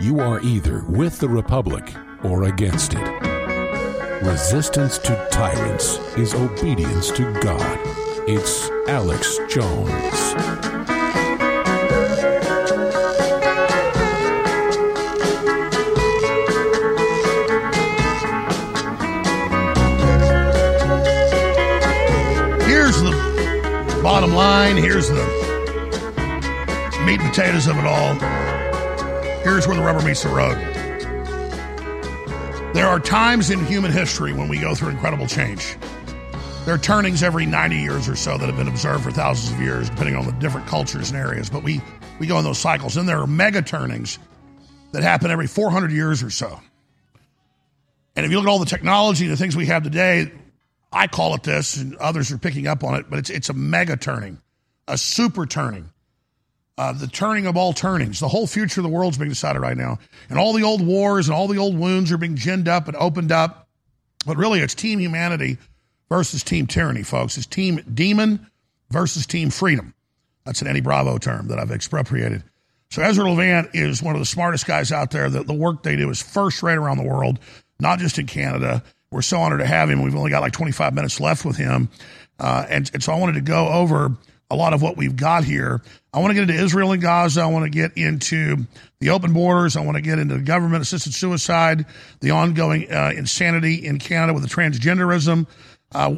You are either with the Republic or against it. Resistance to tyrants is obedience to God. It's Alex Jones. Here's the bottom line. Here's the meat and potatoes of it all. Here's where the rubber meets the road. There are times in human history when we go through incredible change. There are turnings every 90 years or so that have been observed for thousands of years, depending on the different cultures and areas. But we, we go in those cycles. Then there are mega turnings that happen every 400 years or so. And if you look at all the technology, the things we have today, I call it this, and others are picking up on it, but it's, it's a mega turning, a super turning, uh, the turning of all turnings. The whole future of the world's being decided right now. And all the old wars and all the old wounds are being ginned up and opened up. But really, it's team humanity versus team tyranny, folks. It's team demon versus team freedom. That's an Eddie Bravo term that I've expropriated. So Ezra Levant is one of the smartest guys out there. The, the work they do is first rate around the world, not just in Canada. We're so honored to have him. We've only got like 25 minutes left with him. Uh, and, and so I wanted to go over a lot of what we've got here. I want to get into Israel and Gaza. I want to get into the open borders. I want to get into government assisted suicide, the ongoing uh, insanity in Canada with the transgenderism, uh,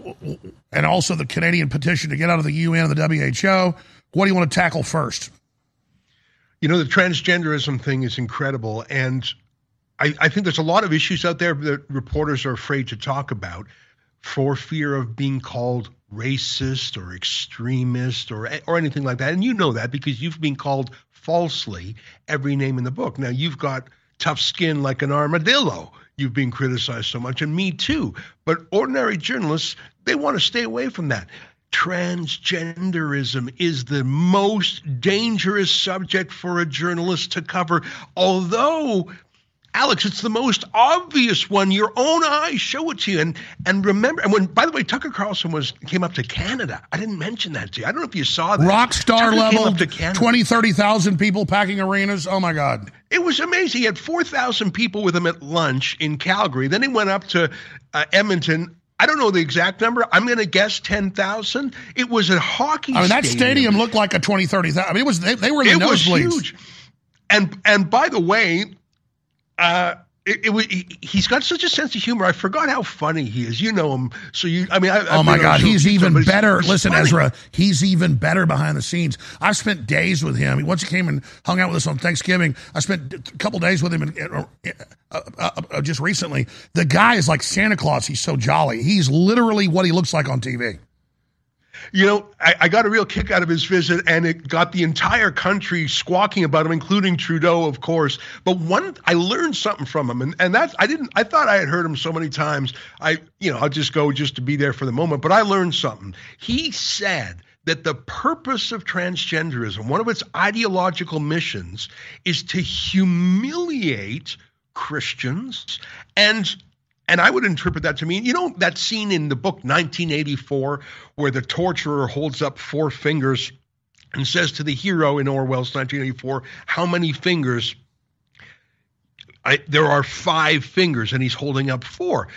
and also the Canadian petition to get out of the UN and the WHO. What do you want to tackle first? You know, the transgenderism thing is incredible. And I, I think there's a lot of issues out there that reporters are afraid to talk about for fear of being called racist or extremist or or anything like that. And you know that because you've been called falsely every name in the book. Now you've got tough skin like an armadillo. You've been criticized so much, and me too. But ordinary journalists, they want to stay away from that. Transgenderism is the most dangerous subject for a journalist to cover, although Alex, it's the most obvious one. Your own eyes show it to you. And and remember, and when by the way, Tucker Carlson was came up to Canada. I didn't mention that to you. I don't know if you saw that. Rock star Tucker level, 20, 30,000 people packing arenas. Oh my God. It was amazing. He had 4,000 people with him at lunch in Calgary. Then he went up to uh, Edmonton. I don't know the exact number. I'm going to guess 10,000. It was a hockey I mean, stadium. that stadium looked like a 20, 30,000. I mean, it was, they, they were in the it nosebleeds. was huge. And, and by the way, uh, it, it, he, he's got such a sense of humor. I forgot how funny he is. You know him, so you. I mean, I, oh my God, he's even he's, better. he's Listen, funny. Ezra, he's even better behind the scenes. I spent days with him. Once he came and hung out with us on Thanksgiving, I spent a couple days with him, in, uh, uh, uh, just recently. The guy is like Santa Claus. He's so jolly. He's literally what he looks like on TV. You know, I, I, got a real kick out of his visit, and it got the entire country squawking about him, including Trudeau, of course. But one, I learned something from him, and and that's I didn't. I thought I had heard him so many times. I, you know, I'll just go just to be there for the moment. But I learned something. He said that the purpose of transgenderism, one of its ideological missions, is to humiliate Christians and and I would interpret that to mean, you know, that scene in the book 1984 where the torturer holds up four fingers and says to the hero in Orwell's 1984, How many fingers? I, there are five fingers, and he's holding up four.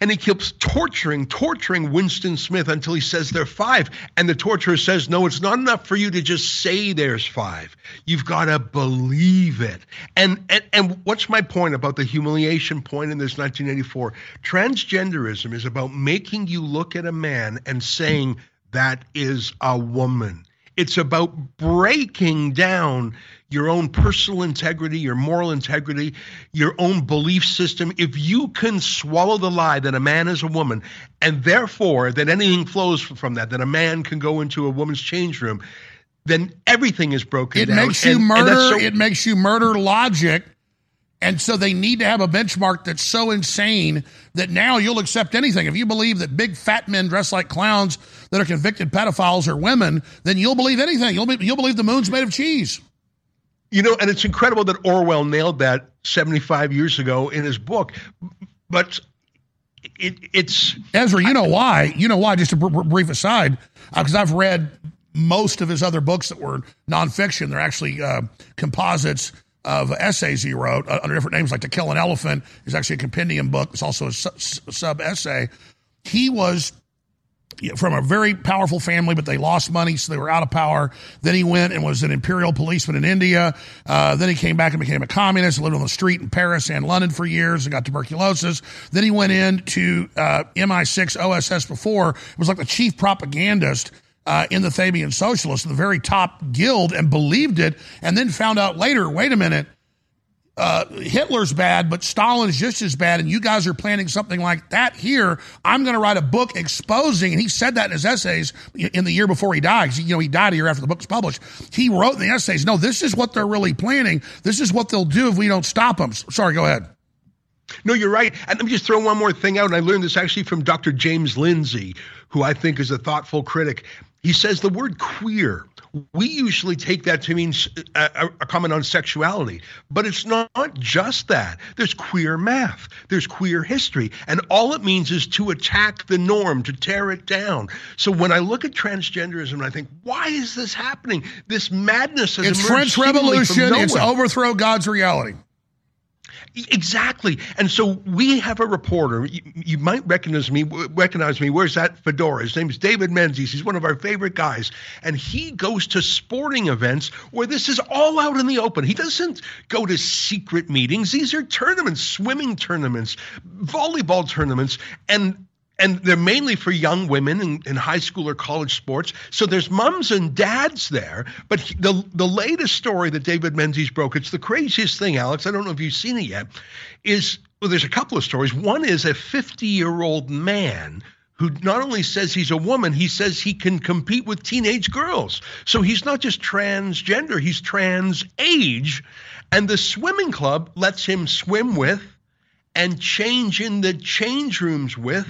And he keeps torturing, torturing Winston Smith until he says there are five. And the torturer says, No, it's not enough for you to just say there's five. You've got to believe it. And, and and what's my point about the humiliation point in this 1984? Transgenderism is about making you look at a man and saying that is a woman. It's about breaking down your own personal integrity, your moral integrity, your own belief system. If you can swallow the lie that a man is a woman, and therefore that anything flows from that, that a man can go into a woman's change room, then everything is broken It down. makes you And- and murder. that's so- it makes you murder logic. And so they need to have a benchmark that's so insane that now you'll accept anything. If you believe that big fat men dressed like clowns that are convicted pedophiles are women, then you'll believe anything. You'll, be, you'll believe the moon's made of cheese. You know, and it's incredible that Orwell nailed that 75 years ago in his book. But it, it's Ezra, you know why? You know why? Just a br- br- brief aside, because I've read most of his other books that were nonfiction. They're actually uh, composites of essays he wrote uh, under different names, like To Kill an Elephant is actually a compendium book. It's also a su- sub essay. He was from a very powerful family, but they lost money, so they were out of power. Then he went and was an imperial policeman in India. Uh, then he came back and became a communist, lived on the street in Paris and London for years and got tuberculosis. Then he went into uh, MI6 OSS before, it was like the chief propagandist. Uh, in the Fabian Socialists, the very top guild, and believed it, and then found out later, wait a minute, uh, Hitler's bad, but Stalin's just as bad, and you guys are planning something like that here. I'm going to write a book exposing, and he said that in his essays in the year before he died. You know, he died a year after the book was published. He wrote in the essays, no, this is what they're really planning. This is what they'll do if we don't stop them. Sorry, go ahead. No, you're right. And let me just throw one more thing out. And I learned this actually from Dr. James Lindsay, who I think is a thoughtful critic. He says the word queer we usually take that to mean a, a, comment on sexuality, but it's not just that. There's queer math, there's queer history, and all it means is to attack the norm, to tear it down. So when I look at transgenderism, I think, why is this happening? This madness has it's French Revolution. It's overthrow God's reality. Exactly. And so we have a reporter. You, you, might recognize me. Recognize me. Where's that fedora? His name is David Menzies. He's one of our favorite guys, and he goes to sporting events where this is all out in the open. He doesn't go to secret meetings. These are tournaments, swimming tournaments, volleyball tournaments, and and they're mainly for young women in, in, high school or college sports. So there's mums and dads there. But he, the the latest story that David Menzies broke, it's the craziest thing, Alex. I don't know if you've seen it yet. Is well, there's a couple of stories. One is a 50 year old man who not only says he's a woman, he says he can compete with teenage girls. So he's not just transgender, he's trans age. And the swimming club lets him swim with and change in the change rooms with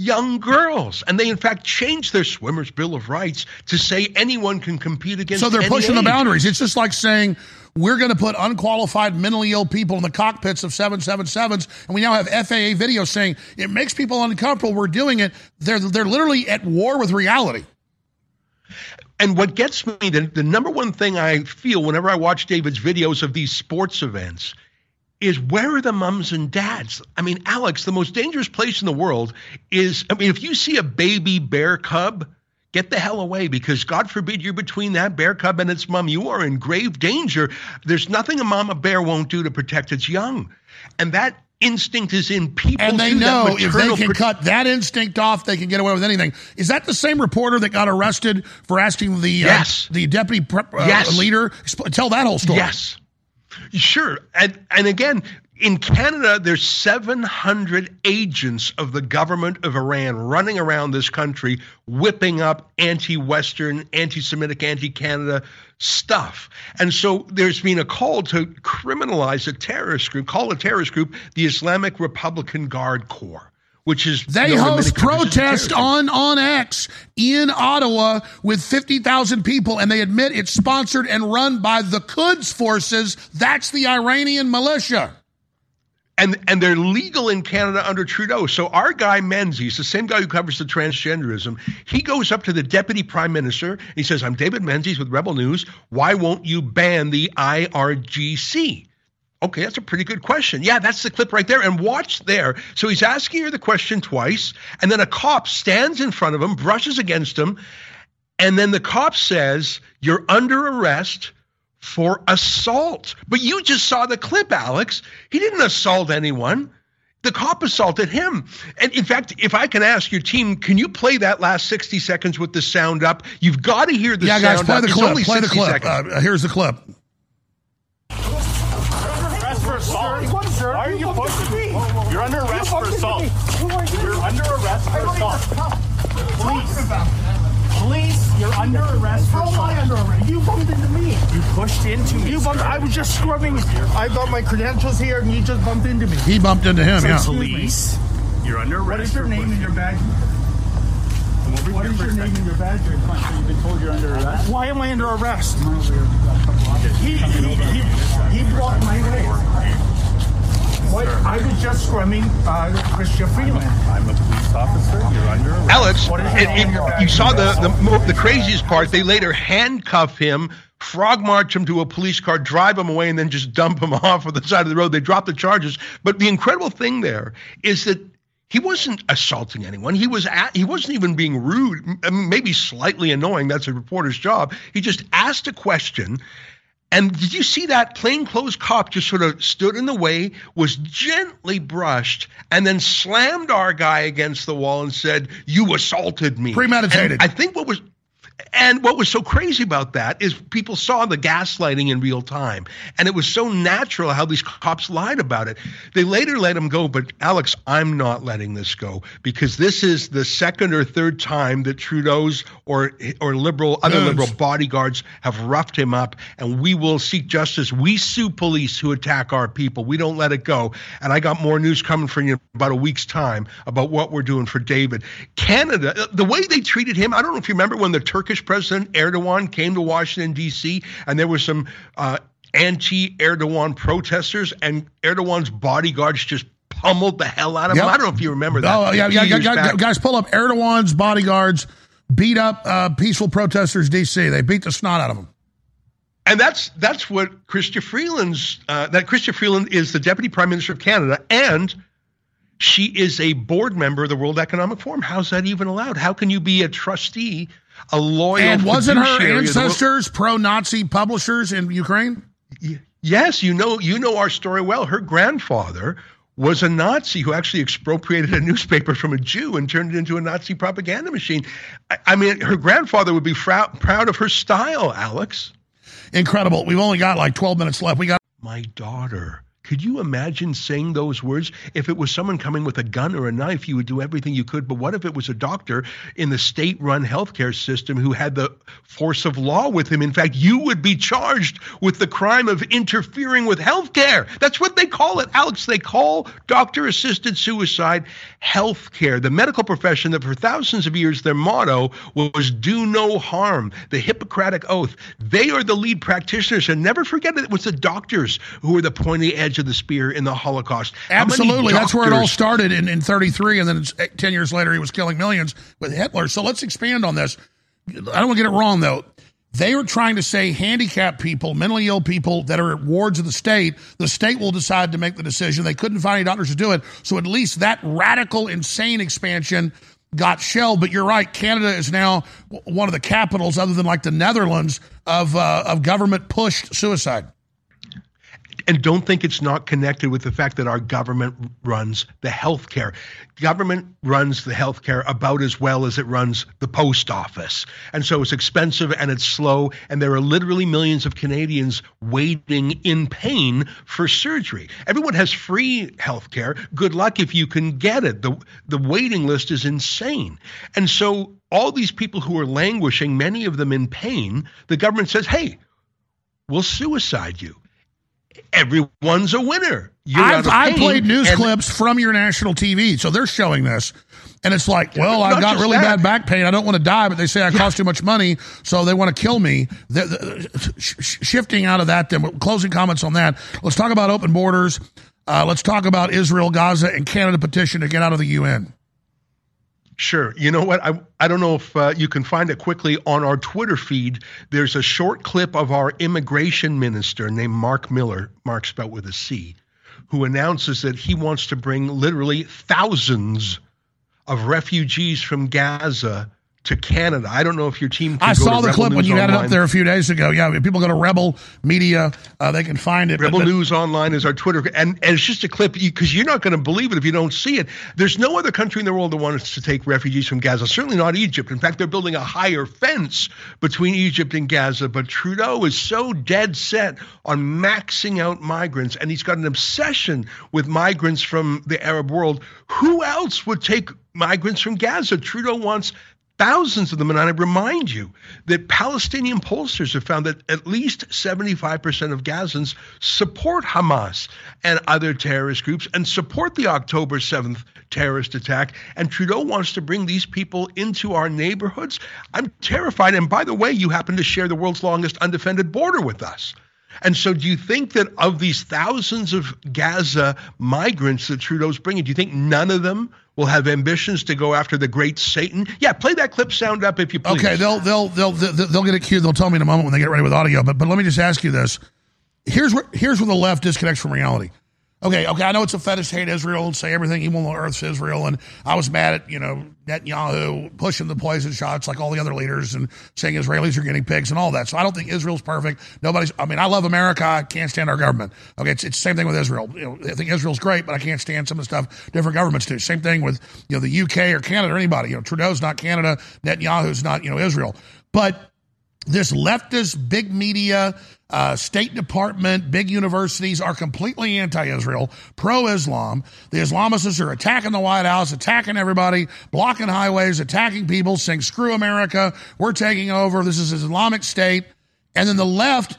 young girls. And they, in fact, changed their Swimmers' Bill of Rights to say anyone can compete against So they're pushing age. the boundaries. It's just like saying, we're going to put unqualified mentally ill people in the cockpits of 777s. And we now have FAA video saying it makes people uncomfortable. We're doing it. They're, they're literally at war with reality. And what gets me, the, the number one thing I feel whenever I watch David's videos of these sports events is where are the mums and dads? I mean, Alex, the most dangerous place in the world is, I mean, if you see a baby bear cub, get the hell away because God forbid you're between that bear cub and its mom. You are in grave danger. There's nothing a mama bear won't do to protect its young. And that instinct is in people. And they know if they can cut that instinct off, they can get away with anything. Is that the same reporter that got arrested for asking the uh, yes. Uh, the deputy uh, yes. leader? Tell that whole story. Yes. Sure. And, and again, in Canada, there's 700 agents of the government of Iran running around this country, whipping up anti-Western, anti-Semitic, anti-Canada stuff. And so there's been a call to criminalize a terrorist group, call a terrorist group the Islamic Republican Guard Corps which is they host protest on on X in Ottawa with 50,000 people and they admit it's sponsored and run by the Quds forces that's the Iranian militia and and they're legal in Canada under Trudeau. So our guy Menzies, the same guy who covers the transgenderism, he goes up to the deputy prime minister and he says, "I'm David Menzies with Rebel News. Why won't you ban the IRGC?" Okay, that's a pretty good question. Yeah, that's the clip right there. And watch there. So he's asking her the question twice, and then a cop stands in front of him, brushes against him, and then the cop says, You're under arrest for assault. But you just saw the clip, Alex. He didn't assault anyone. The cop assaulted him. And in fact, if I can ask your team, can you play that last 60 seconds with the sound up? You've got to hear the yeah, sound guys, play up. the clip. Play the clip. Uh, here's the clip. Why are you pushing me? You're under arrest for assault. You're under arrest for assault. Police. Police, you're under arrest for assault. How am I under arrest? You bumped into me. You pushed into me. You bumped. I was just scrumming. I got my credentials here, and you just bumped into me. He bumped into him. Yeah. Police, you're under arrest. What is your name and your badge? What is your name and your badge? You've been told you're under arrest. Why am I under arrest? He, he, he, he blocked my way. What? I was just scrumming uh, Chrystia Freeland. I'm a police officer. You're under arrest. Alex, it, it, you saw the, the the craziest part. They later handcuff him, frog march him to a police car, drive him away, and then just dump him off on the side of the road. They drop the charges. But the incredible thing there is that he wasn't assaulting anyone. He was at, he wasn't even being rude, maybe slightly annoying. That's a reporter's job. He just asked a question and did you see that plainclothes cop just sort of stood in the way, was gently brushed, and then slammed our guy against the wall and said, You assaulted me. Premeditated. And I think what was and what was so crazy about that is people saw the gaslighting in real time. And it was so natural how these cops lied about it. They later let him go, but Alex, I'm not letting this go because this is the second or third time that Trudeau's or or liberal other liberal bodyguards have roughed him up and we will seek justice. We sue police who attack our people. We don't let it go. And I got more news coming for you in about a week's time about what we're doing for David. Canada, the way they treated him, I don't know if you remember when the Turkish Turkish President Erdogan came to Washington, D.C., and there were some uh, anti Erdogan protesters, and Erdogan's bodyguards just pummeled the hell out of Yep. him. I don't know if you remember that. Oh, yeah, yeah, yeah, guys, pull up Erdogan's bodyguards beat up uh, peaceful protesters, D.C. They beat the snot out of them. And that's that's what Chrystia Freeland's uh, that Chrystia Freeland is the deputy prime minister of Canada, and she is a board member of the World Economic Forum. How's that even allowed? How can you be a trustee, a loyal? And wasn't her ancestors pro-Nazi publishers in Ukraine? Yes, you know you know our story well. Her grandfather was a Nazi who actually expropriated a newspaper from a Jew and turned it into a Nazi propaganda machine. I, I mean, her grandfather would be frou- proud of her style, Alex. Incredible. We've only got like 12 minutes left. We got My daughter. Could you imagine saying those words? If it was someone coming with a gun or a knife, you would do everything you could. But what if it was a doctor in the state run healthcare system who had the force of law with him? In fact, you would be charged with the crime of interfering with healthcare. That's what they call it, Alex. They call doctor assisted suicide healthcare. The medical profession that for thousands of years their motto was do no harm, the Hippocratic Oath. They are the lead practitioners. And never forget it was the doctors who were the pointy edge of the spear in the Holocaust. Absolutely. That's where it all started in, in 33, and then it's, eh, 10 years later, he was killing millions with Hitler. So let's expand on this. I don't want to get it wrong, though. They were trying to say handicapped people, mentally ill people that are at wards of the state, the state will decide to make the decision. They couldn't find any doctors to do it. So at least that radical, insane expansion got shelved. But you're right, Canada is now one of the capitals, other than like the Netherlands, of, uh, of government pushed suicide. And don't think it's not connected with the fact that our government runs the healthcare. Government runs the healthcare about as well as it runs the post office. And so it's expensive and it's slow. And there are literally millions of Canadians waiting in pain for surgery. Everyone has free healthcare. Good luck if you can get it. The, the waiting list is insane. And so all these people who are languishing, many of them in pain, the government says, hey, we'll suicide you everyone's a winner. I've, I played news and- clips from your national TV, so they're showing this. And it's like, well, I've got really that. bad back pain. I don't want to die, but they say I cost too much money, so they want to kill me. The, the, sh- sh- shifting out of that, then closing comments on that. Let's talk about open borders. Uh, let's talk about Israel, Gaza, and Canada petition to get out of the UN. Sure. You know what? I, I don't know if uh, you can find it quickly on our Twitter feed. There's a short clip of our immigration minister named Marc Miller, Mark spelled with a C, who announces that he wants to bring literally thousands of refugees from Gaza to Canada. I don't know if your team can I saw the Rebel clip when News you had it up there a few days ago. Yeah, people go to Rebel Media, uh, they can find it. Rebel News Online is our Twitter, and, and it's just a clip because you're not going to believe it if you don't see it. There's no other country in the world that wants to take refugees from Gaza. Certainly not Egypt. In fact, they're building a higher fence between Egypt and Gaza. But Trudeau is so dead set on maxing out migrants, and he's got an obsession with migrants from the Arab world. Who else would take migrants from Gaza? Trudeau wants thousands of them. And I remind you that Palestinian pollsters have found that at least 75% of Gazans support Hamas and other terrorist groups and support the October 7th terrorist attack. And Trudeau wants to bring these people into our neighborhoods. I'm terrified. And by the way, you happen to share the world's longest undefended border with us. And so, do you think that of these thousands of Gaza migrants that Trudeau's bringing, do you think none of them will have ambitions to go after the great Satan? Yeah, play that clip sound up if you please. Okay, they'll they'll they'll they'll, they'll get it cued. They'll tell me in a moment when they get ready with audio. But but let me just ask you this: here's where here's where the left disconnects from reality. Okay, okay, I know it's a fetish hate Israel and say everything evil on earth's Israel, and I was mad at you know Netanyahu pushing the poison shots like all the other leaders and saying Israelis are guinea pigs and all that. So I don't think Israel's perfect. Nobody's. I mean, I love America. I can't stand our government. Okay, it's, it's the same thing with Israel. You know, I think Israel's great, but I can't stand some of the stuff different governments do. Same thing with you know the UK or Canada or anybody. You know, Trudeau's not Canada. Netanyahu's not you know Israel. But this leftist, big media, uh, State Department, big universities are completely anti-Israel, pro-Islam. The Islamists are attacking the White House, attacking everybody, blocking highways, attacking people, saying "Screw America, we're taking over. This is Islamic State." And then the left,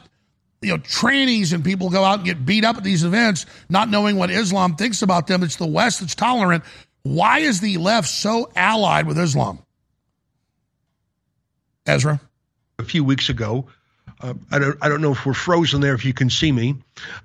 you know, trannies and people go out and get beat up at these events, not knowing what Islam thinks about them. It's the West that's tolerant. Why is the left so allied with Islam? Ezra? A few weeks ago. Uh, I, don't, I don't know if we're frozen there, if you can see me.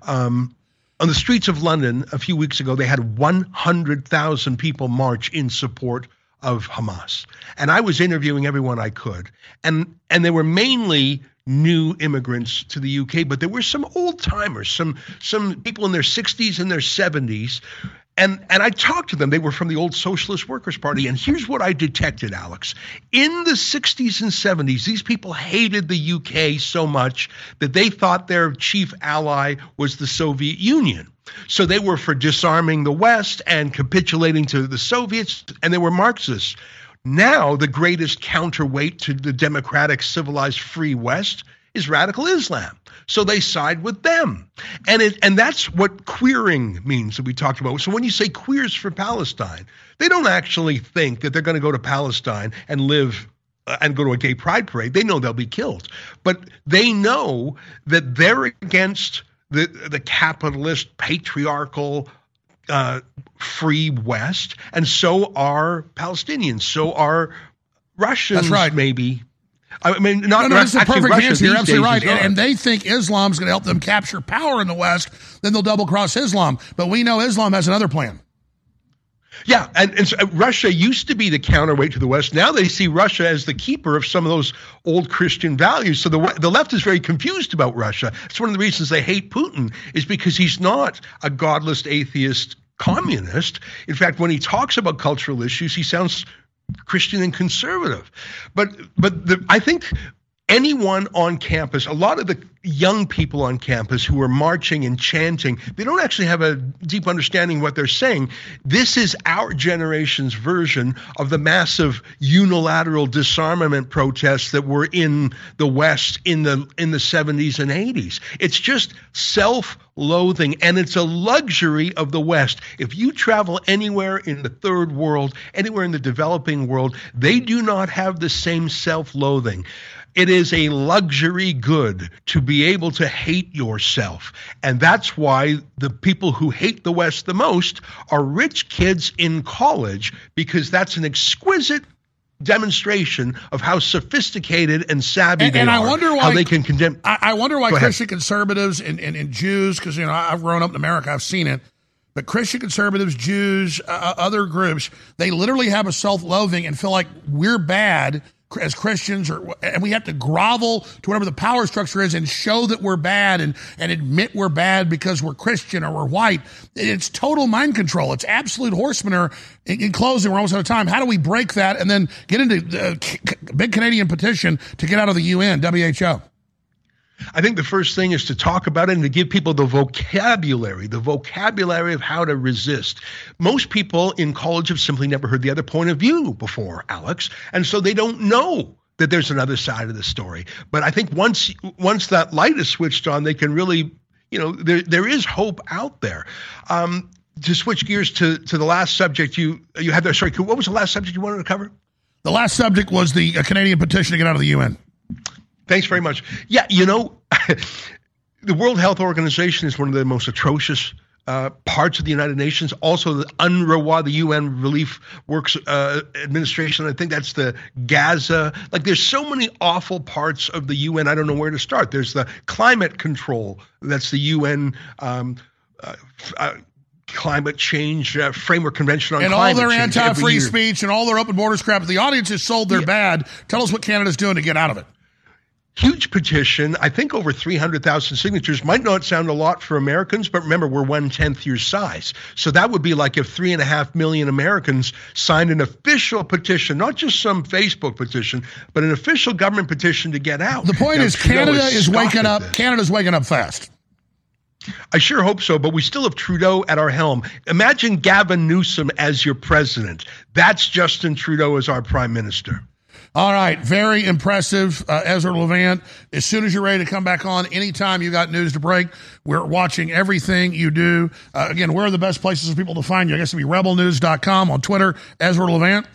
Um, on the streets of London a few weeks ago, they had 100,000 people march in support of Hamas. And I was interviewing everyone I could. And and they were mainly new immigrants to the UK, but there were some old timers, some some people in their 60s and their 70s. And and I talked to them. They were from the old Socialist Workers Party. And here's what I detected, Alex. In the 60s and 70s, these people hated the UK so much that they thought their chief ally was the Soviet Union. So they were for disarming the West and capitulating to the Soviets, and they were Marxists. Now, the greatest counterweight to the democratic, civilized, free West is radical Islam. So they side with them. And it and that's what queering means that we talked about. So when you say queers for Palestine, they don't actually think that they're going to go to Palestine and live uh, and go to a gay pride parade. They know they'll be killed. But they know that they're against the the capitalist, patriarchal, uh, free West, and so are Palestinians. So are Russians. That's right. Maybe. I mean, not no, no, that's the perfect Russia answer. You're absolutely right. And, and they think Islam's going to help them capture power in the West. Then they'll double cross Islam. But we know Islam has another plan. Yeah, and, and so uh, Russia used to be the counterweight to the West. Now they see Russia as the keeper of some of those old Christian values. So the the left is very confused about Russia. It's one of the reasons they hate Putin is because he's not a godless atheist communist. In fact, when he talks about cultural issues, he sounds Christian and conservative. But but the, I think anyone on campus, a lot of the young people on campus who are marching and chanting, they don't actually have a deep understanding of what they're saying. This is our generation's version of the massive unilateral disarmament protests that were in the West in the in the 70s and 80s. It's just self-loathing and it's a luxury of the West. If you travel anywhere in the third world, anywhere in the developing world, they do not have the same self-loathing. It is a luxury good to be able to hate yourself. And that's why the people who hate the West the most are rich kids in college, because that's an exquisite demonstration of how sophisticated and savvy And, they and are. I wonder why how they can condemn. I, I wonder why. Christian conservatives and, and, and Jews, because you know I've grown up in America, I've seen it. But Christian conservatives, Jews, uh, other groups, they literally have a self-loathing and feel like we're bad as Christians, or and we have to grovel to whatever the power structure is and show that we're bad and and admit we're bad because we're Christian or we're white. It's total mind control. It's absolute horse manure. In, in closing, we're almost out of time. How do we break that and then get into the uh, c- big Canadian petition to get out of the UN, WHO? I think the first thing is to talk about it and to give people the vocabulary, the vocabulary of how to resist. Most people in college have simply never heard the other point of view before, Alex, and so they don't know that there's another side of the story. But I think once once that light is switched on, they can really, you know, there there is hope out there. Um, to switch gears to to the last subject you you had there. Sorry, what was the last subject you wanted to cover? The last subject was the uh, Canadian petition to get out of the UN. Thanks very much. Yeah, you know, the World Health Organization is one of the most atrocious uh, parts of the United Nations. Also, the UNRWA, the UN Relief Works uh, Administration. I think that's the Gaza. Like, there's so many awful parts of the UN. I don't know where to start. There's the climate control. That's the UN. Um, uh, uh, Climate change uh, framework convention on and all their anti-free speech and all their open borders crap. The audience is sold they're bad. Tell us what Canada's doing to get out of it. Huge petition. I think over 300,000 signatures might not sound a lot for Americans, but remember, we're one tenth your size. So that would be like if three and a half million Americans signed an official petition, not just some Facebook petition, but an official government petition to get out. The point Now, is, Trudeau Canada has is waking up. this. Canada's waking up fast. I sure hope so, but we still have Trudeau at our helm. Imagine Gavin Newsom as your president. That's Justin Trudeau as our prime minister. All right, very impressive, uh, Ezra Levant. As soon as you're ready to come back on, anytime you got news to break, we're watching everything you do. Uh, again, where are the best places for people to find you? I guess it'd be rebelnews.com on Twitter, Ezra Levant.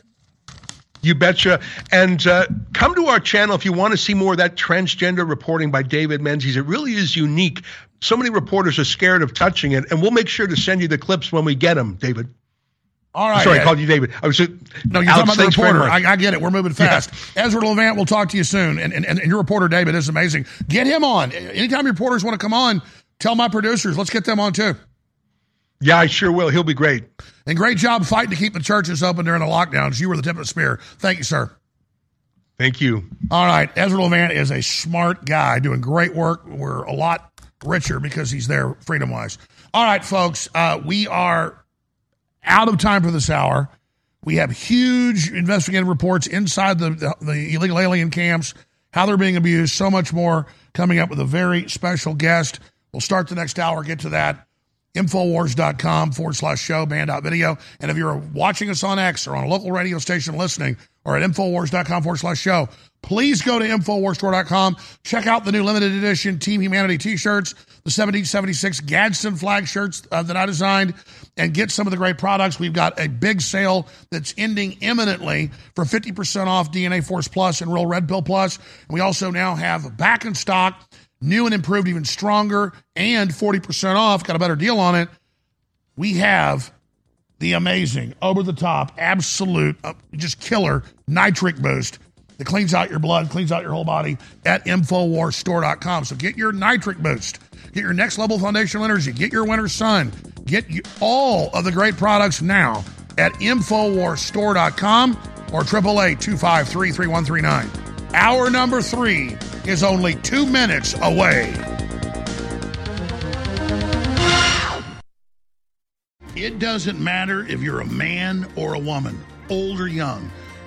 You betcha. And uh, come to our channel if you want to see more of that transgender reporting by David Menzies. It really is unique. So many reporters are scared of touching it, and we'll make sure to send you the clips when we get them, David. All right. Sorry, Ed. I called you David. I was just, No, you're Alex, talking about the reporter. I, I get it. We're moving fast. Ezra Levant, we'll talk to you soon. And, and, and your reporter, David, is amazing. Get him on. Anytime your reporters want to come on, tell my producers. Let's get them on too. Yeah, I sure will. He'll be great. And great job fighting to keep the churches open during the lockdowns. You were the tip of the spear. Thank you, sir. Thank you. All right. Ezra Levant is a smart guy doing great work. We're a lot richer because he's there freedom wise. All right, folks. Uh, we are out of time for this hour. We have huge investigative reports inside the, the, the illegal alien camps, how they're being abused, so much more coming up with a very special guest. We'll start the next hour, get to that. Infowars.com forward slash show, band.video. And if you're watching us on X or on a local radio station listening or at Infowars.com forward slash show, please go to InfoWarsStore.com. Check out the new limited edition Team Humanity t shirts, the 1776 Gadsden flag shirts uh, that I designed, and get some of the great products. We've got a big sale that's ending imminently for 50% off DNA Force Plus and Real Red Pill Plus. And we also now have back in stock new and improved, even stronger, and 40% off. Got a better deal on it. We have the amazing, over the top, absolute, uh, just killer nitric boost that cleans out your blood, cleans out your whole body at InfoWarsStore.com. So get your nitric boost, get your next level foundational energy, get your winter sun, get all of the great products now at InfoWarsStore.com or 888 253 3139. Hour number three is only two minutes away. It doesn't matter if you're a man or a woman, old or young.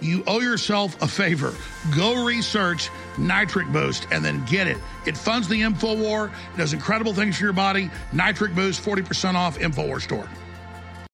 You owe yourself a favor. Go research Nitric Boost and then get it. It funds the InfoWar, it does incredible things for your body. Nitric Boost, 40% off, InfoWar Store.